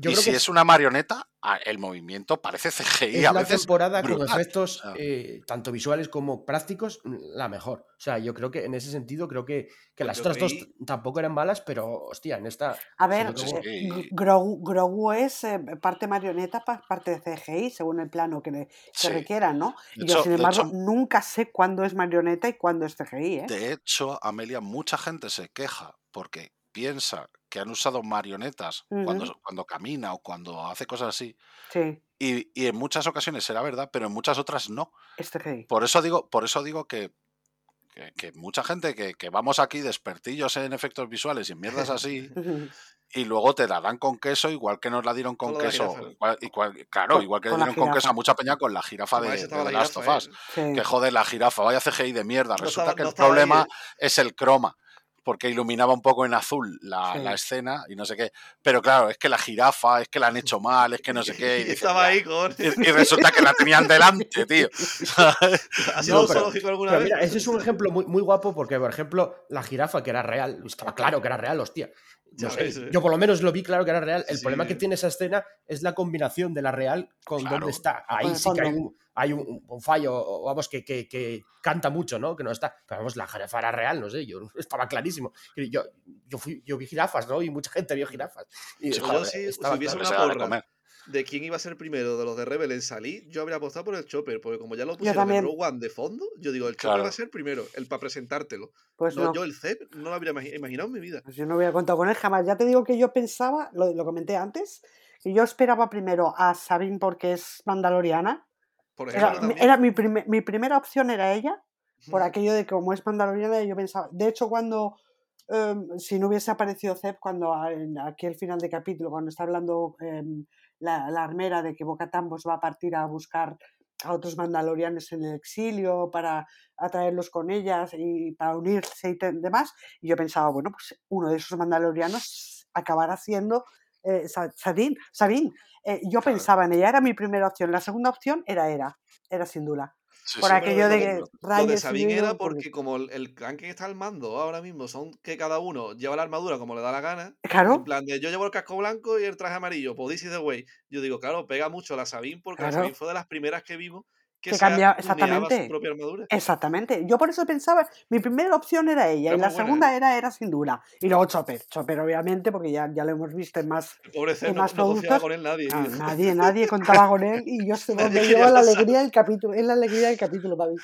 [SPEAKER 2] Yo
[SPEAKER 3] y
[SPEAKER 2] creo
[SPEAKER 3] si
[SPEAKER 2] que
[SPEAKER 3] es una marioneta, el movimiento parece CGI
[SPEAKER 2] es
[SPEAKER 3] a
[SPEAKER 2] la
[SPEAKER 3] veces.
[SPEAKER 2] temporada con efectos
[SPEAKER 3] O sea,
[SPEAKER 2] eh, tanto visuales como prácticos la mejor. O sea, yo creo que en ese sentido creo que, que las
[SPEAKER 5] Yo
[SPEAKER 2] otras dos tampoco eran malas, pero hostia, en esta...
[SPEAKER 4] A ver,
[SPEAKER 3] Sí,
[SPEAKER 4] Grogu, Grogu es eh, parte marioneta, pa- parte de CGI, según el plano que, que
[SPEAKER 3] Sí.
[SPEAKER 4] requiera, ¿no? Y yo,
[SPEAKER 3] hecho-
[SPEAKER 4] sin embargo,
[SPEAKER 3] hecho-
[SPEAKER 4] nunca sé cuándo es marioneta y cuándo es CGI, ¿eh?
[SPEAKER 3] De hecho, Amelia, mucha gente se queja porque piensa que han usado marionetas cuando, cuando camina o cuando hace cosas así.
[SPEAKER 4] Sí,
[SPEAKER 3] Y, y en muchas ocasiones será verdad, pero en muchas otras no.
[SPEAKER 4] es CGI.
[SPEAKER 3] Por eso digo, por eso digo que, que, que mucha gente que, que vamos aquí despertillos en efectos visuales y en mierdas así, y luego te la dan con queso, igual que nos la dieron con
[SPEAKER 5] de
[SPEAKER 3] queso. igual- igual- claro,
[SPEAKER 4] Con-
[SPEAKER 3] igual que le
[SPEAKER 4] con
[SPEAKER 3] dieron con queso a mucha peña con la jirafa de,
[SPEAKER 5] estaba
[SPEAKER 3] de
[SPEAKER 5] la
[SPEAKER 3] The Last of
[SPEAKER 5] jirafa,
[SPEAKER 3] Us.
[SPEAKER 5] ¿eh?
[SPEAKER 4] Sí.
[SPEAKER 3] Que joder, la jirafa, vaya CGI de mierda.
[SPEAKER 5] No
[SPEAKER 3] Resulta
[SPEAKER 5] estaba-
[SPEAKER 3] que
[SPEAKER 5] no
[SPEAKER 3] el
[SPEAKER 5] ahí,
[SPEAKER 3] problema
[SPEAKER 5] ¿eh?
[SPEAKER 3] es el croma. Porque iluminaba un poco en azul la,
[SPEAKER 4] Sí.
[SPEAKER 3] la escena y no sé qué. Pero claro, es que la jirafa, es que la han hecho mal, es que no sé qué. Y,
[SPEAKER 5] Y
[SPEAKER 3] dices,
[SPEAKER 5] estaba ahí con.
[SPEAKER 3] Y- y resulta que la tenían delante, tío.
[SPEAKER 5] ¿Ha sido
[SPEAKER 2] No, pero-
[SPEAKER 5] zoológico alguna
[SPEAKER 2] Pero
[SPEAKER 5] vez?
[SPEAKER 2] mira, ese es un ejemplo muy, muy guapo porque, por ejemplo, la jirafa, que era real, estaba claro que era real, hostia. No sé, yo por lo menos lo vi claro que era real. El
[SPEAKER 5] Sí.
[SPEAKER 2] problema que tiene esa escena es la combinación de la real con
[SPEAKER 3] Claro.
[SPEAKER 2] dónde está. Ahí sí que hay, un, hay un, un fallo, o vamos, que, que- que canta mucho, ¿no? Que no está. Pero vamos, la jirafa era real, no sé, yo estaba clarísimo. Yo, yo, fui, yo vi jirafas, ¿no? Y mucha gente vio jirafas. Y,
[SPEAKER 3] Sí,
[SPEAKER 2] joder,
[SPEAKER 5] yo sí,
[SPEAKER 2] estaba
[SPEAKER 5] si
[SPEAKER 2] claro.
[SPEAKER 5] Una porra. De quién iba a ser primero de los de Rebel en salir, yo habría apostado por el Chopper, porque como ya lo pusieron en. Rogue One de fondo, yo digo, el Chopper
[SPEAKER 3] Claro.
[SPEAKER 5] va a ser primero, el para presentártelo.
[SPEAKER 4] Pues
[SPEAKER 5] No,
[SPEAKER 4] no.
[SPEAKER 5] Yo el Zep no lo habría imagi- imaginado en mi vida.
[SPEAKER 4] Pues yo no hubiera contado con él jamás. Ya te digo que yo pensaba, lo, lo comenté antes, que yo esperaba primero a Sabine porque es mandaloriana.
[SPEAKER 5] Por
[SPEAKER 4] Era,
[SPEAKER 5] ejemplo, también.
[SPEAKER 4] era mi, mi primera opción era ella, por aquello de que como es mandaloriana, yo pensaba. De hecho, cuando. em, si no hubiese aparecido Zeb, cuando en aquí el final de capítulo, cuando está hablando em, la, la armera de que Bocatán pues, va a partir a buscar a otros mandalorianos en el exilio para atraerlos con ellas y para unirse y demás, y yo pensaba, bueno, pues uno de esos mandalorianos acabará siendo eh, Sa- Sadine, Sabine, eh, yo
[SPEAKER 5] Claro.
[SPEAKER 4] pensaba en ella, era mi primera opción. La segunda opción era Era, era sin duda.
[SPEAKER 3] Sí,
[SPEAKER 4] Por
[SPEAKER 3] sí.
[SPEAKER 4] aquello de que
[SPEAKER 5] Lo de
[SPEAKER 4] unido,
[SPEAKER 5] era porque como el, el clan que está al mando ahora mismo son que cada uno lleva la armadura como le da la gana, en
[SPEAKER 4] Claro,
[SPEAKER 5] plan de yo llevo el casco blanco y el traje amarillo, pues this is the way. Yo digo, claro, pega mucho la Sabine porque la. Sabine fue de las primeras que vimos que,
[SPEAKER 4] Que
[SPEAKER 5] tuneaba su
[SPEAKER 4] exactamente.
[SPEAKER 5] propia armadura.
[SPEAKER 4] exactamente. Yo por eso pensaba, mi primera opción era ella
[SPEAKER 5] Era
[SPEAKER 4] y la
[SPEAKER 5] buena,
[SPEAKER 4] segunda
[SPEAKER 5] ¿eh?
[SPEAKER 4] era Era sin duda. Y luego Chopper, Chopper obviamente, porque ya, ya lo hemos visto en más,
[SPEAKER 5] El pobre
[SPEAKER 4] en
[SPEAKER 5] no,
[SPEAKER 4] más
[SPEAKER 5] no
[SPEAKER 4] productos.
[SPEAKER 5] con él nadie.
[SPEAKER 4] Ah, nadie, nadie contaba con él y yo se me llevó la alegría del capítulo, es la alegría del capítulo para mí.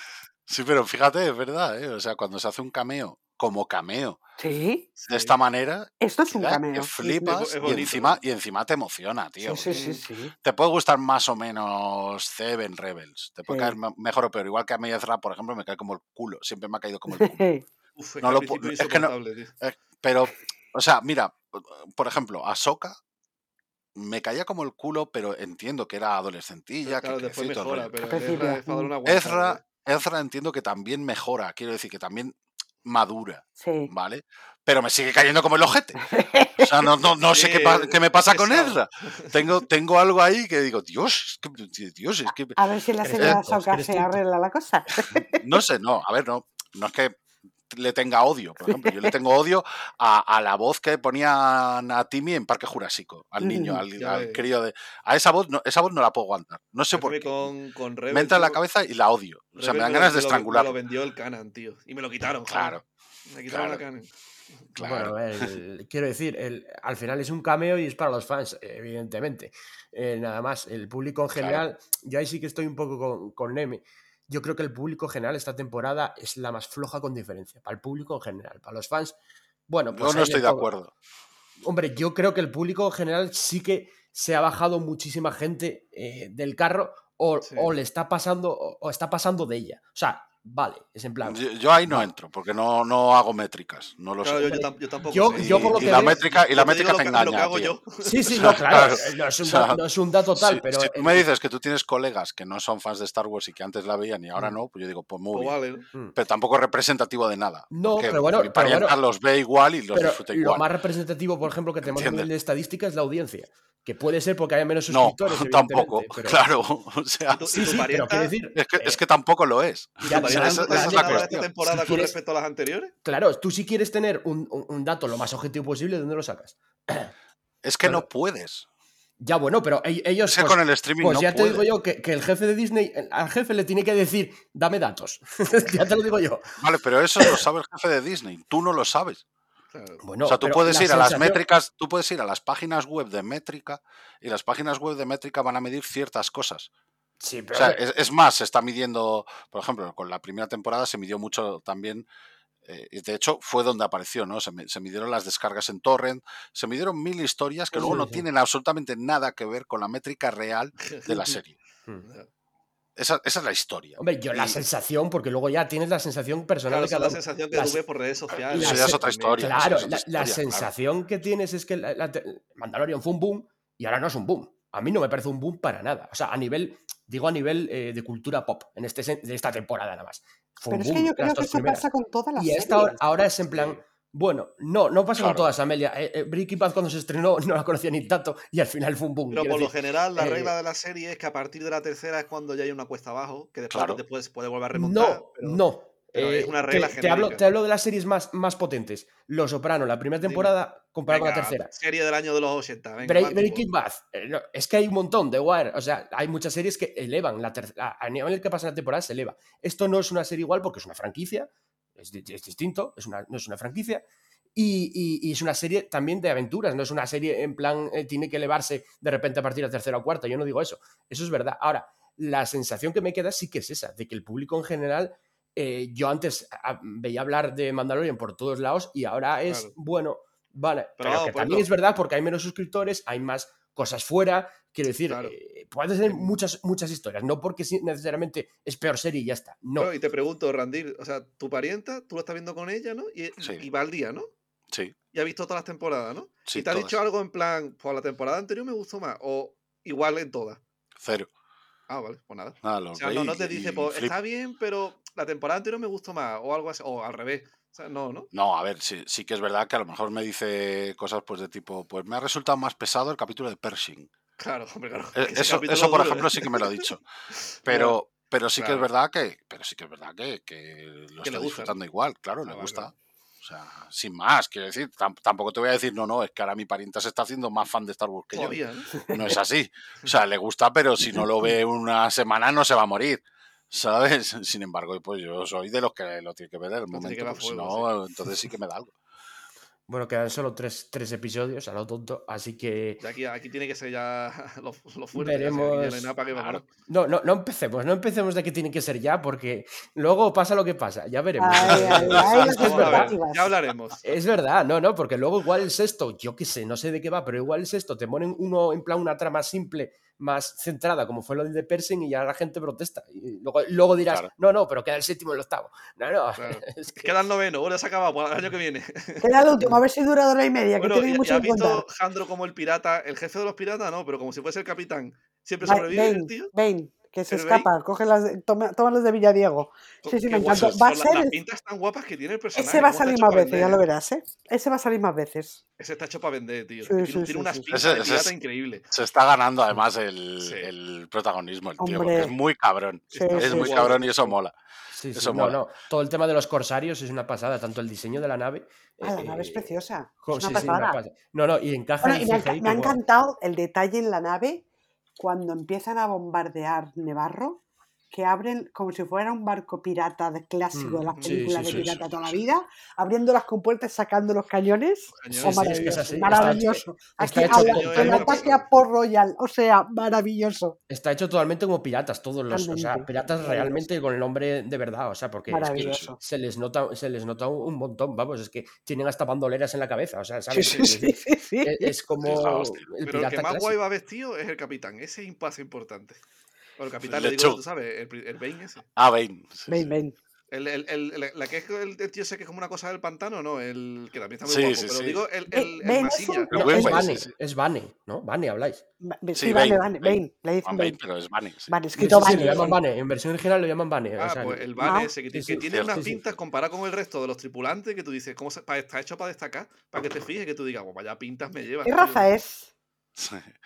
[SPEAKER 3] Sí, pero fíjate, es verdad, ¿eh? O sea, cuando se hace un cameo como cameo
[SPEAKER 4] Sí,
[SPEAKER 3] de esta manera,
[SPEAKER 4] esto es un cameo.
[SPEAKER 3] que
[SPEAKER 4] sí, sí.
[SPEAKER 3] flipas
[SPEAKER 5] Es
[SPEAKER 3] y, encima, y encima te emociona, tío.
[SPEAKER 4] Sí, sí, sí, sí.
[SPEAKER 3] Te puede gustar más o menos Seven Rebels, te puede
[SPEAKER 4] Sí.
[SPEAKER 3] caer me- mejor o peor. Igual que a mí Ezra, por ejemplo, me cae como el culo, siempre me ha caído como el culo.
[SPEAKER 5] Uf, es
[SPEAKER 3] No
[SPEAKER 5] que
[SPEAKER 3] lo es que no-
[SPEAKER 5] tío.
[SPEAKER 3] Pero, o sea, mira, por ejemplo, Ahsoka me caía como el culo, pero entiendo que era adolescentilla,
[SPEAKER 5] Claro,
[SPEAKER 3] que
[SPEAKER 5] mejora, pero Ezra ¿eh?
[SPEAKER 3] Ezra entiendo que también mejora, quiero decir que también madura,
[SPEAKER 4] Sí.
[SPEAKER 3] ¿vale? Pero me sigue cayendo como el ojete. O sea, no, no, no sé qué, me pasa con. Ezra. Tengo, tengo algo ahí que digo, Dios, es que, Dios, es que
[SPEAKER 4] A ver si la señora
[SPEAKER 2] eres
[SPEAKER 4] se arregla la cosa.
[SPEAKER 3] no sé, no, a ver, no, no es que le tenga odio, por ejemplo, yo le tengo odio a, a la voz que ponían a Timmy en Parque Jurásico, al niño, al,
[SPEAKER 5] Ya
[SPEAKER 3] al
[SPEAKER 5] ves.
[SPEAKER 3] crío de... A esa voz, no, esa voz no la puedo aguantar, no sé por qué.
[SPEAKER 5] con, con Rebel,
[SPEAKER 3] Me entra en la cabeza y la odio. O sea, me dan
[SPEAKER 5] lo-
[SPEAKER 3] ganas de estrangularlo.
[SPEAKER 5] Me lo vendió el Canon, tío. Y me lo quitaron, joder.
[SPEAKER 3] Claro,
[SPEAKER 5] Me quitaron la
[SPEAKER 3] claro.
[SPEAKER 5] Canon.
[SPEAKER 3] claro.
[SPEAKER 2] Bueno, a ver, el- quiero decir, el- al final es un cameo y es para los fans, evidentemente. Eh, nada más, el público en
[SPEAKER 3] Claro.
[SPEAKER 2] general, yo ahí sí que estoy un poco con, con Neme. Yo creo que el público general esta temporada es la más floja con diferencia. Para el público en general. Para los fans, bueno, pues
[SPEAKER 3] Yo no estoy de
[SPEAKER 2] todo.
[SPEAKER 3] acuerdo.
[SPEAKER 2] Hombre, yo creo que el público en general sí que se ha bajado muchísima gente eh, del carro o,
[SPEAKER 5] Sí.
[SPEAKER 2] o le está pasando o, o está pasando de ella. O sea, vale, es en plan.
[SPEAKER 3] Yo, yo ahí no
[SPEAKER 2] vale.
[SPEAKER 3] entro, porque no, no hago métricas, no lo
[SPEAKER 5] Claro,
[SPEAKER 3] sé.
[SPEAKER 5] yo, yo, tam- yo tampoco
[SPEAKER 2] Yo-
[SPEAKER 5] sé.
[SPEAKER 2] yo por lo
[SPEAKER 3] y
[SPEAKER 2] que
[SPEAKER 3] la métrica, y la
[SPEAKER 5] te
[SPEAKER 3] métrica
[SPEAKER 5] lo
[SPEAKER 3] te
[SPEAKER 5] lo que
[SPEAKER 3] engaña,
[SPEAKER 5] hago
[SPEAKER 3] tío.
[SPEAKER 5] yo.
[SPEAKER 2] Sí, sí, no, claro, eh, no es un,
[SPEAKER 3] o sea,
[SPEAKER 2] dato, no es un dato tal, pero.
[SPEAKER 3] si tú
[SPEAKER 2] el-
[SPEAKER 3] me dices que tú tienes colegas que no son fans de Star Wars y que antes la veían y ahora
[SPEAKER 2] Mm.
[SPEAKER 3] no, pues yo digo, pues muy
[SPEAKER 5] Pues
[SPEAKER 3] bien.
[SPEAKER 5] vale, ¿no?
[SPEAKER 2] Mm.
[SPEAKER 3] Pero tampoco es representativo de nada.
[SPEAKER 2] No, pero bueno,
[SPEAKER 3] mi
[SPEAKER 2] pero
[SPEAKER 3] parienta
[SPEAKER 2] bueno.
[SPEAKER 3] los ve igual y los disfruta
[SPEAKER 2] lo
[SPEAKER 3] igual.
[SPEAKER 2] más representativo, por ejemplo, que tenemos nivel
[SPEAKER 3] ¿Entiendes?
[SPEAKER 2] de estadística es la audiencia. Que puede ser porque haya menos
[SPEAKER 3] No,
[SPEAKER 2] suscriptores.
[SPEAKER 3] tampoco.
[SPEAKER 2] evidentemente, pero-
[SPEAKER 3] Claro, o sea,
[SPEAKER 5] ¿Y tu, y
[SPEAKER 2] Sí,
[SPEAKER 5] tu
[SPEAKER 2] sí, pero
[SPEAKER 5] parienta,
[SPEAKER 2] quiero decir.
[SPEAKER 3] es que,
[SPEAKER 2] eh,
[SPEAKER 3] es que tampoco lo es.
[SPEAKER 2] ya-
[SPEAKER 3] Esa, esa es la
[SPEAKER 5] esta temporada
[SPEAKER 2] Si
[SPEAKER 5] con
[SPEAKER 2] quieres-
[SPEAKER 5] respecto a las anteriores?
[SPEAKER 2] Claro, tú si quieres tener un, un- un dato lo más objetivo posible, ¿de dónde lo sacas?
[SPEAKER 3] Es que no puedes.
[SPEAKER 2] Ya, bueno, pero e- ellos. Pues,
[SPEAKER 3] con el streaming
[SPEAKER 2] pues
[SPEAKER 3] no
[SPEAKER 2] ya te digo yo que, que el jefe de Disney, al jefe le tiene que decir, dame datos. ya te lo digo yo.
[SPEAKER 3] Vale, pero eso lo sabe el jefe de Disney. Tú no lo sabes.
[SPEAKER 2] Bueno,
[SPEAKER 3] o sea, tú puedes
[SPEAKER 2] la
[SPEAKER 3] ir a las métricas, tú puedes ir a las páginas web de métrica y las páginas web de métrica van a medir ciertas cosas.
[SPEAKER 2] Sí,
[SPEAKER 3] O
[SPEAKER 2] pero.
[SPEAKER 3] sea, es, es más, se está midiendo, por ejemplo, con la primera temporada se midió mucho también, eh, y de hecho fue donde apareció, ¿no? Se, mi- se midieron las descargas en torrent, se midieron mil historias que
[SPEAKER 2] Sí,
[SPEAKER 3] luego no
[SPEAKER 2] sí.
[SPEAKER 3] tienen absolutamente nada que ver con la métrica real de la serie.
[SPEAKER 2] Hmm.
[SPEAKER 3] Esa, esa es la historia.
[SPEAKER 2] Hombre, yo la
[SPEAKER 3] Y-
[SPEAKER 2] sensación, porque luego ya tienes la sensación personal
[SPEAKER 5] Claro,
[SPEAKER 2] de
[SPEAKER 5] esa es
[SPEAKER 2] cada
[SPEAKER 5] la sensación que tú ves por redes sociales.
[SPEAKER 2] Eso ya es
[SPEAKER 3] otra historia.
[SPEAKER 2] Claro,
[SPEAKER 3] es
[SPEAKER 2] la,
[SPEAKER 3] otra
[SPEAKER 2] la
[SPEAKER 3] historia, claro.
[SPEAKER 2] sensación que tienes es que la- la te- Mandalorian fue un boom y ahora no es un boom. A mí no me parece un boom para nada. O sea, a nivel, digo a nivel eh, de cultura pop, en este de esta temporada nada más. Fue
[SPEAKER 4] Pero
[SPEAKER 2] un
[SPEAKER 4] es
[SPEAKER 2] boom
[SPEAKER 4] que yo creo que eso
[SPEAKER 2] primeras.
[SPEAKER 4] pasa con todas las
[SPEAKER 2] Y
[SPEAKER 4] series.
[SPEAKER 2] esta ahora, ahora es en plan, bueno, no, no pasa con todas, Amelia. Eh, eh, Breaking Bad cuando se estrenó no la conocía ni tanto y al final fue un boom.
[SPEAKER 5] Pero por lo general, la
[SPEAKER 2] eh,
[SPEAKER 5] regla de la serie es que a partir de la tercera es cuando ya hay una cuesta abajo, que después,
[SPEAKER 3] Claro.
[SPEAKER 5] después puede volver a remontar.
[SPEAKER 2] No,
[SPEAKER 5] pero-
[SPEAKER 2] no.
[SPEAKER 5] Pero es
[SPEAKER 2] Eh,
[SPEAKER 5] una
[SPEAKER 2] te-
[SPEAKER 5] regla
[SPEAKER 2] te, hablo,
[SPEAKER 5] genérica.
[SPEAKER 2] te hablo de las series más, más potentes. Los Soprano, la primera
[SPEAKER 5] Dime.
[SPEAKER 2] temporada comparada con la tercera.
[SPEAKER 5] Serie del año de los 80. Venga,
[SPEAKER 2] Break- Breaking. Bad. eh, no, es que hay un montón de Wire. O sea, hay muchas series que elevan la tercera. A nivel que pasa la temporada se eleva. Esto no es una serie igual porque es una franquicia. Es, es distinto. Es una, no es una franquicia. Y, y- y es una serie también de aventuras. No es una serie en plan. eh, tiene que elevarse de repente a partir de la tercera o cuarta. Yo no digo eso. Eso es verdad. Ahora, la sensación que me queda sí que es esa. De que el público en general. Eh, yo antes veía hablar de Mandalorian por todos lados y ahora es,
[SPEAKER 5] Claro.
[SPEAKER 2] bueno, vale, pero,
[SPEAKER 5] vamos,
[SPEAKER 2] que
[SPEAKER 5] pues
[SPEAKER 2] también
[SPEAKER 5] no.
[SPEAKER 2] es verdad porque hay menos suscriptores, hay más cosas fuera, quiero decir,
[SPEAKER 5] Claro.
[SPEAKER 2] eh, puedes tener muchas, muchas historias, no porque necesariamente es peor serie y ya está, no.
[SPEAKER 5] Y te pregunto, Randir, o sea, tu parienta, tú lo estás viendo con ella, ¿no? Y,
[SPEAKER 3] Sí.
[SPEAKER 5] y va al día, ¿no?
[SPEAKER 3] Sí,
[SPEAKER 5] Y ha visto todas las temporadas, ¿no?
[SPEAKER 3] sí,
[SPEAKER 5] y te ha dicho algo en plan, pues la temporada anterior me gustó más, o igual en todas.
[SPEAKER 3] Cero.
[SPEAKER 5] Ah, vale, pues nada.
[SPEAKER 3] Lo
[SPEAKER 5] O sea, no, te dice, pues,
[SPEAKER 3] flip-
[SPEAKER 5] está bien, pero la temporada anterior me gustó más, o algo así, o al revés. O sea, no, ¿no?
[SPEAKER 3] No, a ver, sí, sí que es verdad que a lo mejor me dice cosas pues de tipo, pues me ha resultado más pesado el capítulo de Pershing.
[SPEAKER 5] Claro, hombre, claro. Ese
[SPEAKER 3] Eso, eso por
[SPEAKER 5] duro,
[SPEAKER 3] ejemplo,
[SPEAKER 5] ¿eh?
[SPEAKER 3] sí que me lo ha dicho. Pero, pero sí que es
[SPEAKER 5] claro.
[SPEAKER 3] verdad que, pero sí que es verdad que, que lo
[SPEAKER 5] Que
[SPEAKER 3] está
[SPEAKER 5] le gusta,
[SPEAKER 3] disfrutando igual, claro,
[SPEAKER 5] Ah,
[SPEAKER 3] le
[SPEAKER 5] vale,
[SPEAKER 3] gusta.
[SPEAKER 5] vale.
[SPEAKER 3] O sea, sin más, quiero decir, tam- tampoco te voy a decir, no, no, es que ahora mi parienta se está haciendo más fan de Star Wars que yo.
[SPEAKER 5] ¿no?
[SPEAKER 3] Es así. O sea, le gusta, pero si no lo ve una semana no se va a morir. ¿Sabes? Sin embargo, pues yo soy de los que lo tiene que ver en el momento. porque si
[SPEAKER 5] fuego,
[SPEAKER 3] no, entonces sí que me da algo.
[SPEAKER 2] Bueno, quedan solo tres, tres episodios, a lo tonto, así que
[SPEAKER 5] Ya aquí, aquí tiene que ser ya lo, lo fuerte. ya, si aquí ya no
[SPEAKER 2] Veremos.
[SPEAKER 5] hay nada para que
[SPEAKER 3] Claro.
[SPEAKER 5] vamos.
[SPEAKER 2] no, no, no empecemos, no empecemos de que tiene que ser ya, porque luego pasa lo que pasa, ya veremos.
[SPEAKER 4] Ay, ay, ay,
[SPEAKER 2] Es
[SPEAKER 4] las
[SPEAKER 2] que es verdad.
[SPEAKER 5] Ya hablaremos.
[SPEAKER 2] Es verdad, no, no, porque luego igual el sexto, yo qué sé, no sé de qué va, pero igual el sexto te ponen uno en plan una trama simple, más centrada, como fue lo de Pershing, y ya la gente protesta. Y luego, luego dirás,
[SPEAKER 3] Claro.
[SPEAKER 2] no, no, pero queda el séptimo y el octavo. No, no,
[SPEAKER 5] Claro.
[SPEAKER 2] es que-
[SPEAKER 5] Queda el noveno, bueno, se ha acabado para el año que viene.
[SPEAKER 4] Queda el último, a ver si dura hora y media, que
[SPEAKER 5] Bueno,
[SPEAKER 4] tiene
[SPEAKER 5] y, y
[SPEAKER 4] mucho que
[SPEAKER 5] visto Jandro como el pirata, el jefe de los piratas, no, pero como si fuese el capitán. Siempre sobrevive el
[SPEAKER 4] Bane,
[SPEAKER 5] tío.
[SPEAKER 4] Bane, que se
[SPEAKER 5] ¿El
[SPEAKER 4] escapa, coge las, de- toma, toma las de Villadiego. Sí, sí, me
[SPEAKER 5] guapo,
[SPEAKER 4] encantó. Va a ser
[SPEAKER 5] las pintas tan guapas que tiene el personaje.
[SPEAKER 4] Ese va a salir más veces, ya lo verás, ¿eh? Ese va a salir más veces.
[SPEAKER 5] Ese está hecho para vender, tío.
[SPEAKER 4] Sí,
[SPEAKER 5] tiene
[SPEAKER 4] sí,
[SPEAKER 5] tiene
[SPEAKER 4] sí,
[SPEAKER 5] unas pintas
[SPEAKER 3] Ese-
[SPEAKER 5] de
[SPEAKER 3] ese
[SPEAKER 5] pirata
[SPEAKER 3] es-
[SPEAKER 5] increíble.
[SPEAKER 3] Se está ganando además el,
[SPEAKER 5] Sí.
[SPEAKER 3] el protagonismo, el tío,
[SPEAKER 4] Hombre.
[SPEAKER 3] porque es muy cabrón.
[SPEAKER 4] Sí,
[SPEAKER 3] es
[SPEAKER 4] sí,
[SPEAKER 3] muy
[SPEAKER 4] sí.
[SPEAKER 3] cabrón y eso mola.
[SPEAKER 2] sí, sí,
[SPEAKER 3] Eso
[SPEAKER 2] no,
[SPEAKER 3] mola.
[SPEAKER 2] no, todo el tema de los corsarios es una pasada, tanto el diseño de la nave.
[SPEAKER 4] Ah, la
[SPEAKER 2] eh,
[SPEAKER 4] nave es preciosa. Es una
[SPEAKER 2] sí, sí, una
[SPEAKER 4] pasada.
[SPEAKER 2] No, no, y encaja
[SPEAKER 4] Bueno,
[SPEAKER 2] el
[SPEAKER 4] y me, ha, me encantado el detalle en la nave cuando empiezan a bombardear Nevarro, que abren como si fuera un barco pirata de clásico
[SPEAKER 2] Mm,
[SPEAKER 4] de las
[SPEAKER 2] sí,
[SPEAKER 4] películas
[SPEAKER 2] sí,
[SPEAKER 4] de pirata
[SPEAKER 2] sí,
[SPEAKER 4] toda la vida, abriendo las compuertas, sacando los cañones.
[SPEAKER 5] Cañones,
[SPEAKER 4] Oh,
[SPEAKER 5] sí, sí,
[SPEAKER 2] es que es
[SPEAKER 4] maravilloso,
[SPEAKER 2] así, está-
[SPEAKER 4] Aquí
[SPEAKER 2] hecho
[SPEAKER 5] todo-
[SPEAKER 4] el ataque a Port Royal, o sea, maravilloso.
[SPEAKER 2] Está hecho totalmente como piratas, todos los, o sea, piratas realmente con el nombre de verdad, o sea, porque es que se les nota, se les nota un montón, vamos, es que tienen hasta bandoleras en la cabeza, o sea, ¿sabes?
[SPEAKER 4] sí,
[SPEAKER 2] Quiero
[SPEAKER 4] sí,
[SPEAKER 2] decir,
[SPEAKER 4] sí, sí.
[SPEAKER 2] Es, es como
[SPEAKER 3] Es
[SPEAKER 2] el
[SPEAKER 5] Pero el
[SPEAKER 2] pirata
[SPEAKER 5] que más
[SPEAKER 2] clásico.
[SPEAKER 5] guay va vestido es el capitán. Ese es un paso importante. O el capitán,
[SPEAKER 3] Le
[SPEAKER 5] le digo, tú sabes, el, el Bane ese.
[SPEAKER 3] Ah, Bane. sí, sí.
[SPEAKER 4] ven.
[SPEAKER 5] El, el, el, el- la que es el, el tío ese que es como una cosa del pantano, ¿no? El que también está muy
[SPEAKER 3] Sí,
[SPEAKER 5] guapo.
[SPEAKER 3] sí,
[SPEAKER 5] pero
[SPEAKER 3] sí.
[SPEAKER 5] digo el,
[SPEAKER 4] Ve-
[SPEAKER 5] el,
[SPEAKER 4] es
[SPEAKER 5] masilla.
[SPEAKER 2] No, es
[SPEAKER 3] Bane,
[SPEAKER 2] es Vane, ¿no? Vane habláis.
[SPEAKER 3] Sí, Bane, Bane.
[SPEAKER 4] Bane. Le dicen
[SPEAKER 3] Van
[SPEAKER 4] Bane.
[SPEAKER 3] Bane, pero es Bane. Sí,
[SPEAKER 4] escrito
[SPEAKER 2] sí, sí,
[SPEAKER 4] Bane.
[SPEAKER 2] lo llaman
[SPEAKER 4] sí.
[SPEAKER 2] Vane, en versión original lo llaman Vane. o
[SPEAKER 5] Ah,
[SPEAKER 2] sea,
[SPEAKER 5] pues el Bane
[SPEAKER 4] Ah,
[SPEAKER 5] ese, que,
[SPEAKER 2] sí,
[SPEAKER 5] ti-
[SPEAKER 2] sí,
[SPEAKER 5] que tiene
[SPEAKER 3] cierto.
[SPEAKER 5] unas pintas comparado con el resto de los tripulantes que tú dices, ¿cómo se- pa- está hecho para destacar? Para que te fijes, que tú digas, pues vaya pintas me llevas.
[SPEAKER 4] ¿Qué
[SPEAKER 5] tío".
[SPEAKER 4] raza es?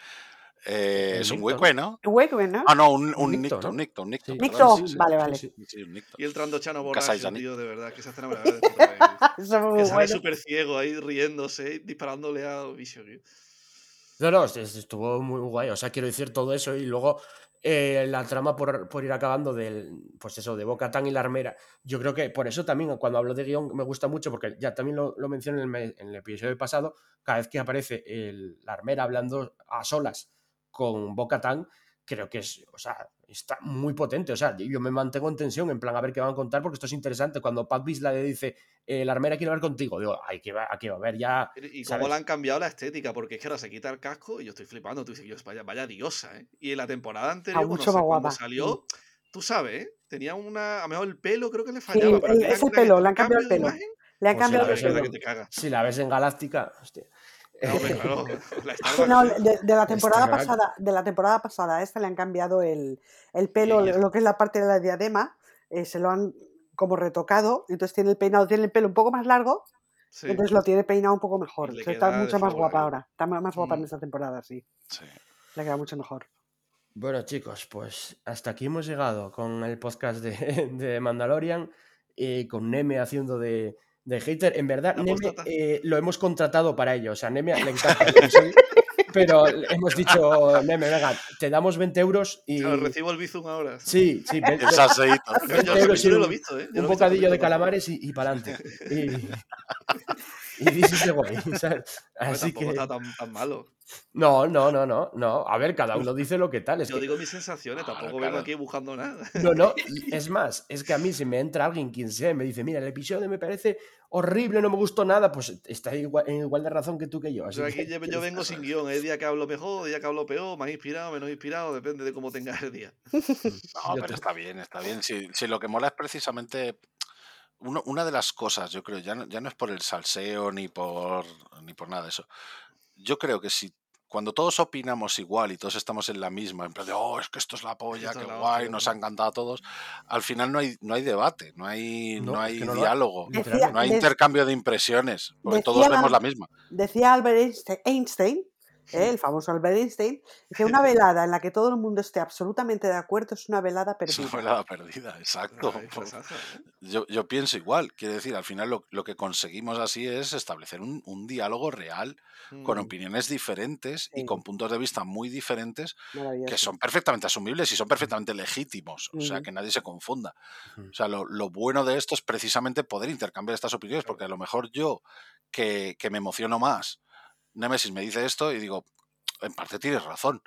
[SPEAKER 3] Eh, es un hueco, ¿no?
[SPEAKER 4] Hueco, ¿no?
[SPEAKER 3] Ah, no, un,
[SPEAKER 2] Un
[SPEAKER 3] un
[SPEAKER 2] Nicto,
[SPEAKER 3] Nicto,
[SPEAKER 2] ¿no?
[SPEAKER 3] un Nicto, un Nicto.
[SPEAKER 4] Nicto,
[SPEAKER 3] sí, sí.
[SPEAKER 4] vale, vale.
[SPEAKER 2] Sí, sí.
[SPEAKER 3] Sí, un Nicto.
[SPEAKER 5] Y el trandochano borracho, tío, de verdad, que esa escena me la voy a decir otra vez.
[SPEAKER 4] Eso fue
[SPEAKER 5] Que sale
[SPEAKER 4] bueno.
[SPEAKER 5] súper ciego ahí riéndose, disparándole a tío.
[SPEAKER 2] No, no, es- es- estuvo muy guay. O sea, quiero decir todo eso y luego eh, la trama por, por ir acabando del, pues eso, de Boca Tan y la armera. Yo creo que por eso también cuando hablo de guion me gusta mucho porque ya también lo, lo mencioné en el, me- en el episodio pasado, cada vez que aparece el- la armera hablando a solas con Boca Tan, creo que es, o sea, está muy potente. O sea, yo me mantengo en tensión, en plan a ver qué van a contar porque esto es interesante. Cuando Pat Bisla le dice, eh, la armera quiere hablar contigo, digo, ay, que va, aquí va a ver ya
[SPEAKER 5] Y
[SPEAKER 2] ¿Sabes?
[SPEAKER 5] cómo le han cambiado la estética, porque es que ahora se quita el casco y yo estoy flipando. Tú dices, Dios, vaya, vaya diosa, ¿eh? Y en la temporada anterior,
[SPEAKER 4] más
[SPEAKER 5] cuando salió, tú sabes, ¿eh? Tenía una. A lo mejor el pelo creo que le
[SPEAKER 4] Sí,
[SPEAKER 5] fallaba. pero
[SPEAKER 4] el- pelo, le han
[SPEAKER 5] cambio
[SPEAKER 4] cambiado el pelo. Le han
[SPEAKER 2] Pues sí,
[SPEAKER 4] cambiado el pelo.
[SPEAKER 2] si la ves en Galáctica, hostia.
[SPEAKER 5] No,
[SPEAKER 4] no, de, de la temporada pasada, de la temporada pasada a esta le han cambiado el, el pelo,
[SPEAKER 5] Y- y-
[SPEAKER 4] lo que es la parte de la diadema, eh, se lo han como retocado, entonces tiene el peinado, tiene el pelo un poco más largo,
[SPEAKER 5] Sí.
[SPEAKER 4] entonces lo tiene peinado un poco mejor.
[SPEAKER 5] le
[SPEAKER 4] O sea, está mucho más guapa ahora, está más guapa en
[SPEAKER 5] Mm.
[SPEAKER 4] esta temporada, sí,
[SPEAKER 3] Sí.
[SPEAKER 4] le queda mucho mejor.
[SPEAKER 2] Bueno, chicos, pues hasta aquí hemos llegado con el podcast de, de Mandalorian, eh, con Neme haciendo de, de hater. En verdad, Neme eh, lo hemos contratado para ello. O sea, Neme le encanta episodio, pero hemos dicho, Neme, venga, te damos 20 euros y...
[SPEAKER 5] Claro, recibo el Bizum ahora.
[SPEAKER 2] Sí, sí, ve-
[SPEAKER 3] El salseíto.
[SPEAKER 5] Yo,
[SPEAKER 2] 20
[SPEAKER 5] yo-
[SPEAKER 2] euros
[SPEAKER 5] yo lo he
[SPEAKER 2] un-
[SPEAKER 5] visto, ¿eh? Yo
[SPEAKER 2] un
[SPEAKER 5] lo he visto
[SPEAKER 2] bocadillo de calamares y, y para adelante. Y, y this is the way, ¿sabes?
[SPEAKER 5] Hombre,
[SPEAKER 2] Así
[SPEAKER 5] tampoco
[SPEAKER 2] que...
[SPEAKER 5] está tan, tan malo.
[SPEAKER 2] No, no, no, no, no. A ver, cada uno dice lo que tal. Es
[SPEAKER 5] Yo
[SPEAKER 2] que
[SPEAKER 5] digo mis sensaciones,
[SPEAKER 3] Claro,
[SPEAKER 5] tampoco vengo aquí buscando nada.
[SPEAKER 2] No, no, es más, es que a mí si me entra alguien, quien sea, y me dice, mira, el episodio me parece horrible, no me gustó nada, pues está igual, en igual de razón que tú que yo.
[SPEAKER 5] O
[SPEAKER 2] Así
[SPEAKER 5] sea,
[SPEAKER 2] que-
[SPEAKER 5] aquí yo, yo vengo sin guion. Hay día que hablo mejor, día que hablo peor, más inspirado, menos inspirado, depende de cómo tengas el día.
[SPEAKER 3] No, pero está bien, está bien. Si, si lo que mola es precisamente uno- una de las cosas, yo creo, ya no, ya no es por el salseo ni por, ni por nada de eso. Yo creo que si cuando todos opinamos igual y todos estamos en la misma, en plan de, oh, es que esto es la polla, qué
[SPEAKER 5] la
[SPEAKER 3] guay, nos
[SPEAKER 5] ¿no?
[SPEAKER 3] ha encantado a todos, al final no hay, no hay debate, no hay,
[SPEAKER 2] No,
[SPEAKER 3] hay
[SPEAKER 2] no
[SPEAKER 3] diálogo, no hay intercambio de impresiones, porque todos
[SPEAKER 4] la-
[SPEAKER 3] vemos la misma.
[SPEAKER 4] Decía Albert Einste- Einstein, ¿eh? el famoso Albert Einstein, que una velada en la que todo el mundo esté absolutamente de acuerdo es una velada
[SPEAKER 3] Es
[SPEAKER 4] perdida.
[SPEAKER 3] una velada perdida, exacto.
[SPEAKER 5] ¿eh?
[SPEAKER 3] Yo, yo pienso igual, quiero decir, al final lo, lo que conseguimos así es establecer un, un diálogo real, con
[SPEAKER 5] Mm.
[SPEAKER 3] opiniones diferentes y con puntos de vista muy diferentes que son perfectamente asumibles y son perfectamente legítimos, o sea, que nadie se confunda. O sea, lo, lo bueno de esto es precisamente poder intercambiar estas opiniones, porque a lo mejor yo, que, que me emociono más, Nemesis me dice esto y digo, en parte tienes razón.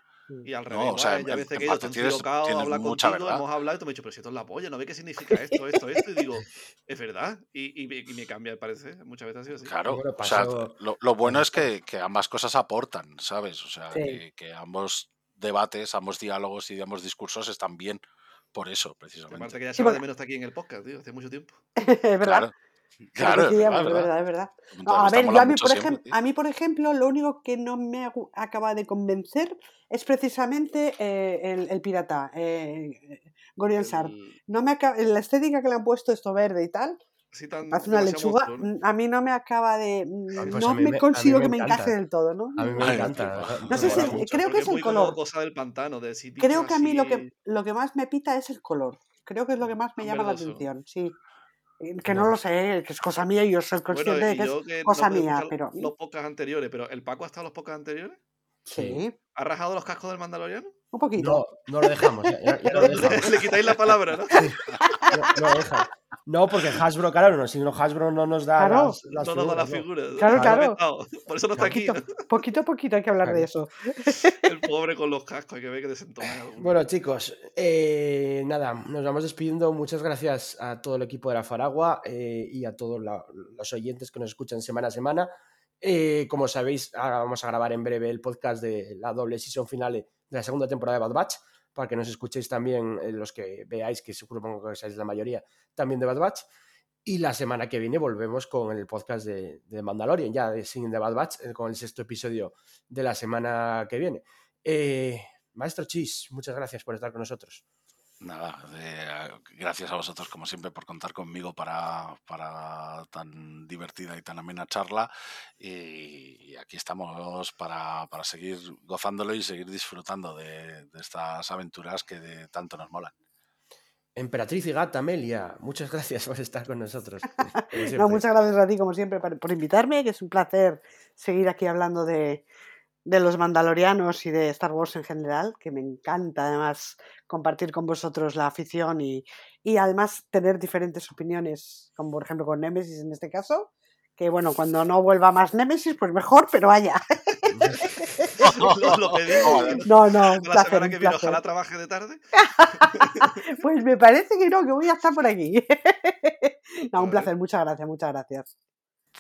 [SPEAKER 5] Y al
[SPEAKER 3] No,
[SPEAKER 5] revés,
[SPEAKER 3] o sea,
[SPEAKER 5] ¿vale?
[SPEAKER 3] en-
[SPEAKER 5] Yo a
[SPEAKER 3] en-
[SPEAKER 5] veces
[SPEAKER 3] en
[SPEAKER 5] que yo estoy
[SPEAKER 3] tienes-
[SPEAKER 5] equivocado,
[SPEAKER 3] tienes
[SPEAKER 5] habla
[SPEAKER 3] mucha
[SPEAKER 5] contigo,
[SPEAKER 3] verdad.
[SPEAKER 5] hemos hablado y tú me has dicho, pero si esto es la polla, ¿no ve qué significa esto, esto, esto? Y digo, es verdad. Y, y, me- y me cambia el parecer. Muchas veces ha sido así.
[SPEAKER 3] Claro,
[SPEAKER 2] Bueno,
[SPEAKER 3] o sea, lo, lo bueno es que, que ambas cosas aportan, ¿sabes? O sea,
[SPEAKER 4] Sí.
[SPEAKER 3] que, que ambos debates, ambos diálogos y ambos discursos están bien por eso,
[SPEAKER 5] Y Aparte
[SPEAKER 3] precisamente.
[SPEAKER 5] que ya
[SPEAKER 4] Sí,
[SPEAKER 5] se va de
[SPEAKER 4] porque-
[SPEAKER 5] menos está aquí en el podcast, tío, hace mucho tiempo.
[SPEAKER 4] es verdad.
[SPEAKER 3] Claro, claro, es verdad,
[SPEAKER 4] es
[SPEAKER 3] verdad.
[SPEAKER 4] verdad, verdad. A ver, yo a mí, por
[SPEAKER 3] siempre,
[SPEAKER 4] ejemplo, a mí, por ejemplo, lo único que no me acaba de convencer es precisamente eh, el, el pirata, eh, Gorion No me acaba, la estética que le han puesto esto verde y tal,
[SPEAKER 5] tan
[SPEAKER 4] parece una lechuga, a mí no me acaba de...
[SPEAKER 2] Ah, pues
[SPEAKER 4] no me consigo
[SPEAKER 2] me
[SPEAKER 4] que me encaje del todo, ¿no?
[SPEAKER 2] A mí me
[SPEAKER 3] Ay,
[SPEAKER 2] encanta.
[SPEAKER 4] No sé si- creo que es el color.
[SPEAKER 5] cosa del pantano, de si
[SPEAKER 4] Creo que a mí lo que, lo que más me pita es el color. Creo que es lo que más me llama la atención, sí. Eh, Que no
[SPEAKER 2] No.
[SPEAKER 4] lo sé, que es cosa mía y yo soy
[SPEAKER 5] Bueno,
[SPEAKER 4] consciente de que es
[SPEAKER 5] que
[SPEAKER 4] cosa
[SPEAKER 5] no
[SPEAKER 4] mía, pero...
[SPEAKER 5] los podcasts anteriores, pero ¿el Paco ha estado en los podcasts anteriores?
[SPEAKER 4] Sí,
[SPEAKER 5] ¿Ha rajado los cascos del Mandaloriano?
[SPEAKER 4] Un poquito.
[SPEAKER 2] No, no lo dejamos. Ya, ya- ya lo dejamos.
[SPEAKER 5] Le quitáis la palabra, ¿no?
[SPEAKER 2] No, no lo deja. No, porque Hasbro, claro, no, si no Hasbro no nos da
[SPEAKER 4] Claro.
[SPEAKER 2] las, las
[SPEAKER 5] no nos da las
[SPEAKER 2] figuras, ¿no?
[SPEAKER 5] figuras.
[SPEAKER 4] Claro, claro.
[SPEAKER 5] Por eso no está aquí.
[SPEAKER 4] Poquito, poquito a poquito hay que hablar de eso.
[SPEAKER 5] El pobre con los cascos, hay que ver que desentona.
[SPEAKER 2] Bueno, chicos, eh, nada, nos vamos despidiendo. Muchas gracias a todo el equipo de la Faragua eh, y a todos la- los oyentes que nos escuchan semana a semana. Eh, como sabéis, ahora vamos a grabar en breve el podcast de la doble season finale de la segunda temporada de Bad Batch, para que nos escuchéis también eh, los que veáis, que seguro que seáis la mayoría, también de Bad Batch. Y la semana que viene volvemos con el podcast de, de Mandalorian, ya de Singing the Bad Batch, eh, con el sexto episodio de la semana que viene. Eh, Maestro Chis, muchas gracias por estar con nosotros.
[SPEAKER 3] Nada, eh, gracias a vosotros como siempre por contar conmigo para, para tan divertida y tan amena charla y, y aquí estamos para, para seguir gozándolo y seguir disfrutando de, de estas aventuras que de tanto nos molan.
[SPEAKER 2] Emperatriz y gata Amelia, muchas gracias por estar con nosotros.
[SPEAKER 4] No, muchas gracias a ti, como siempre, por, por invitarme, que es un placer seguir aquí hablando de, de los mandalorianos y de Star Wars en general, que me encanta además compartir con vosotros la afición y, y además tener diferentes opiniones, como por ejemplo con Nemesis en este caso, que bueno, cuando no vuelva más Nemesis, pues mejor, pero vaya.
[SPEAKER 5] lo, lo pedimos.
[SPEAKER 4] No, no, un
[SPEAKER 5] La
[SPEAKER 4] placer,
[SPEAKER 5] semana
[SPEAKER 4] un
[SPEAKER 5] que viene,
[SPEAKER 4] placer.
[SPEAKER 5] ojalá trabaje de tarde.
[SPEAKER 4] Pues me parece que no, que voy a estar por aquí. No, un placer, muchas gracias, muchas gracias.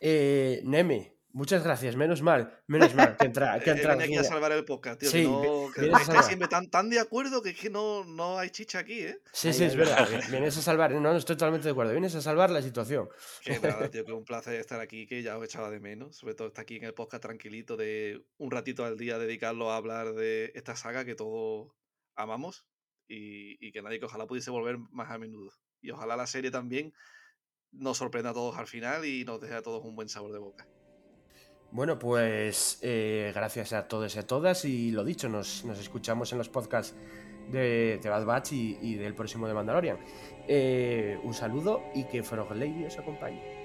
[SPEAKER 2] Eh, Neme, muchas gracias, menos mal, menos mal que entra, que entra
[SPEAKER 5] venía aquí a salvar el podcast, tío.
[SPEAKER 2] Sí,
[SPEAKER 5] que no, que estáis siempre tan, tan de acuerdo que es que no, no hay chicha aquí, ¿eh?
[SPEAKER 2] Sí, sí, es verdad. vi- Vienes a salvar, no, no estoy totalmente de acuerdo. Vienes a salvar la situación.
[SPEAKER 5] Que nada, tío, que un placer estar aquí, que ya os echaba de menos. Sobre todo estar aquí en el podcast tranquilito, de un ratito al día dedicarlo a hablar de esta saga que todos amamos y, y que nadie que ojalá pudiese volver más a menudo. Y ojalá la serie también nos sorprenda a todos al final y nos deje a todos un buen sabor de boca.
[SPEAKER 2] Bueno, pues eh, gracias a todos y a todas. Y lo dicho, nos, nos escuchamos en los podcasts de, de Bad Batch y, del próximo de Mandalorian. Eh, un saludo y que Frog Lady os acompañe.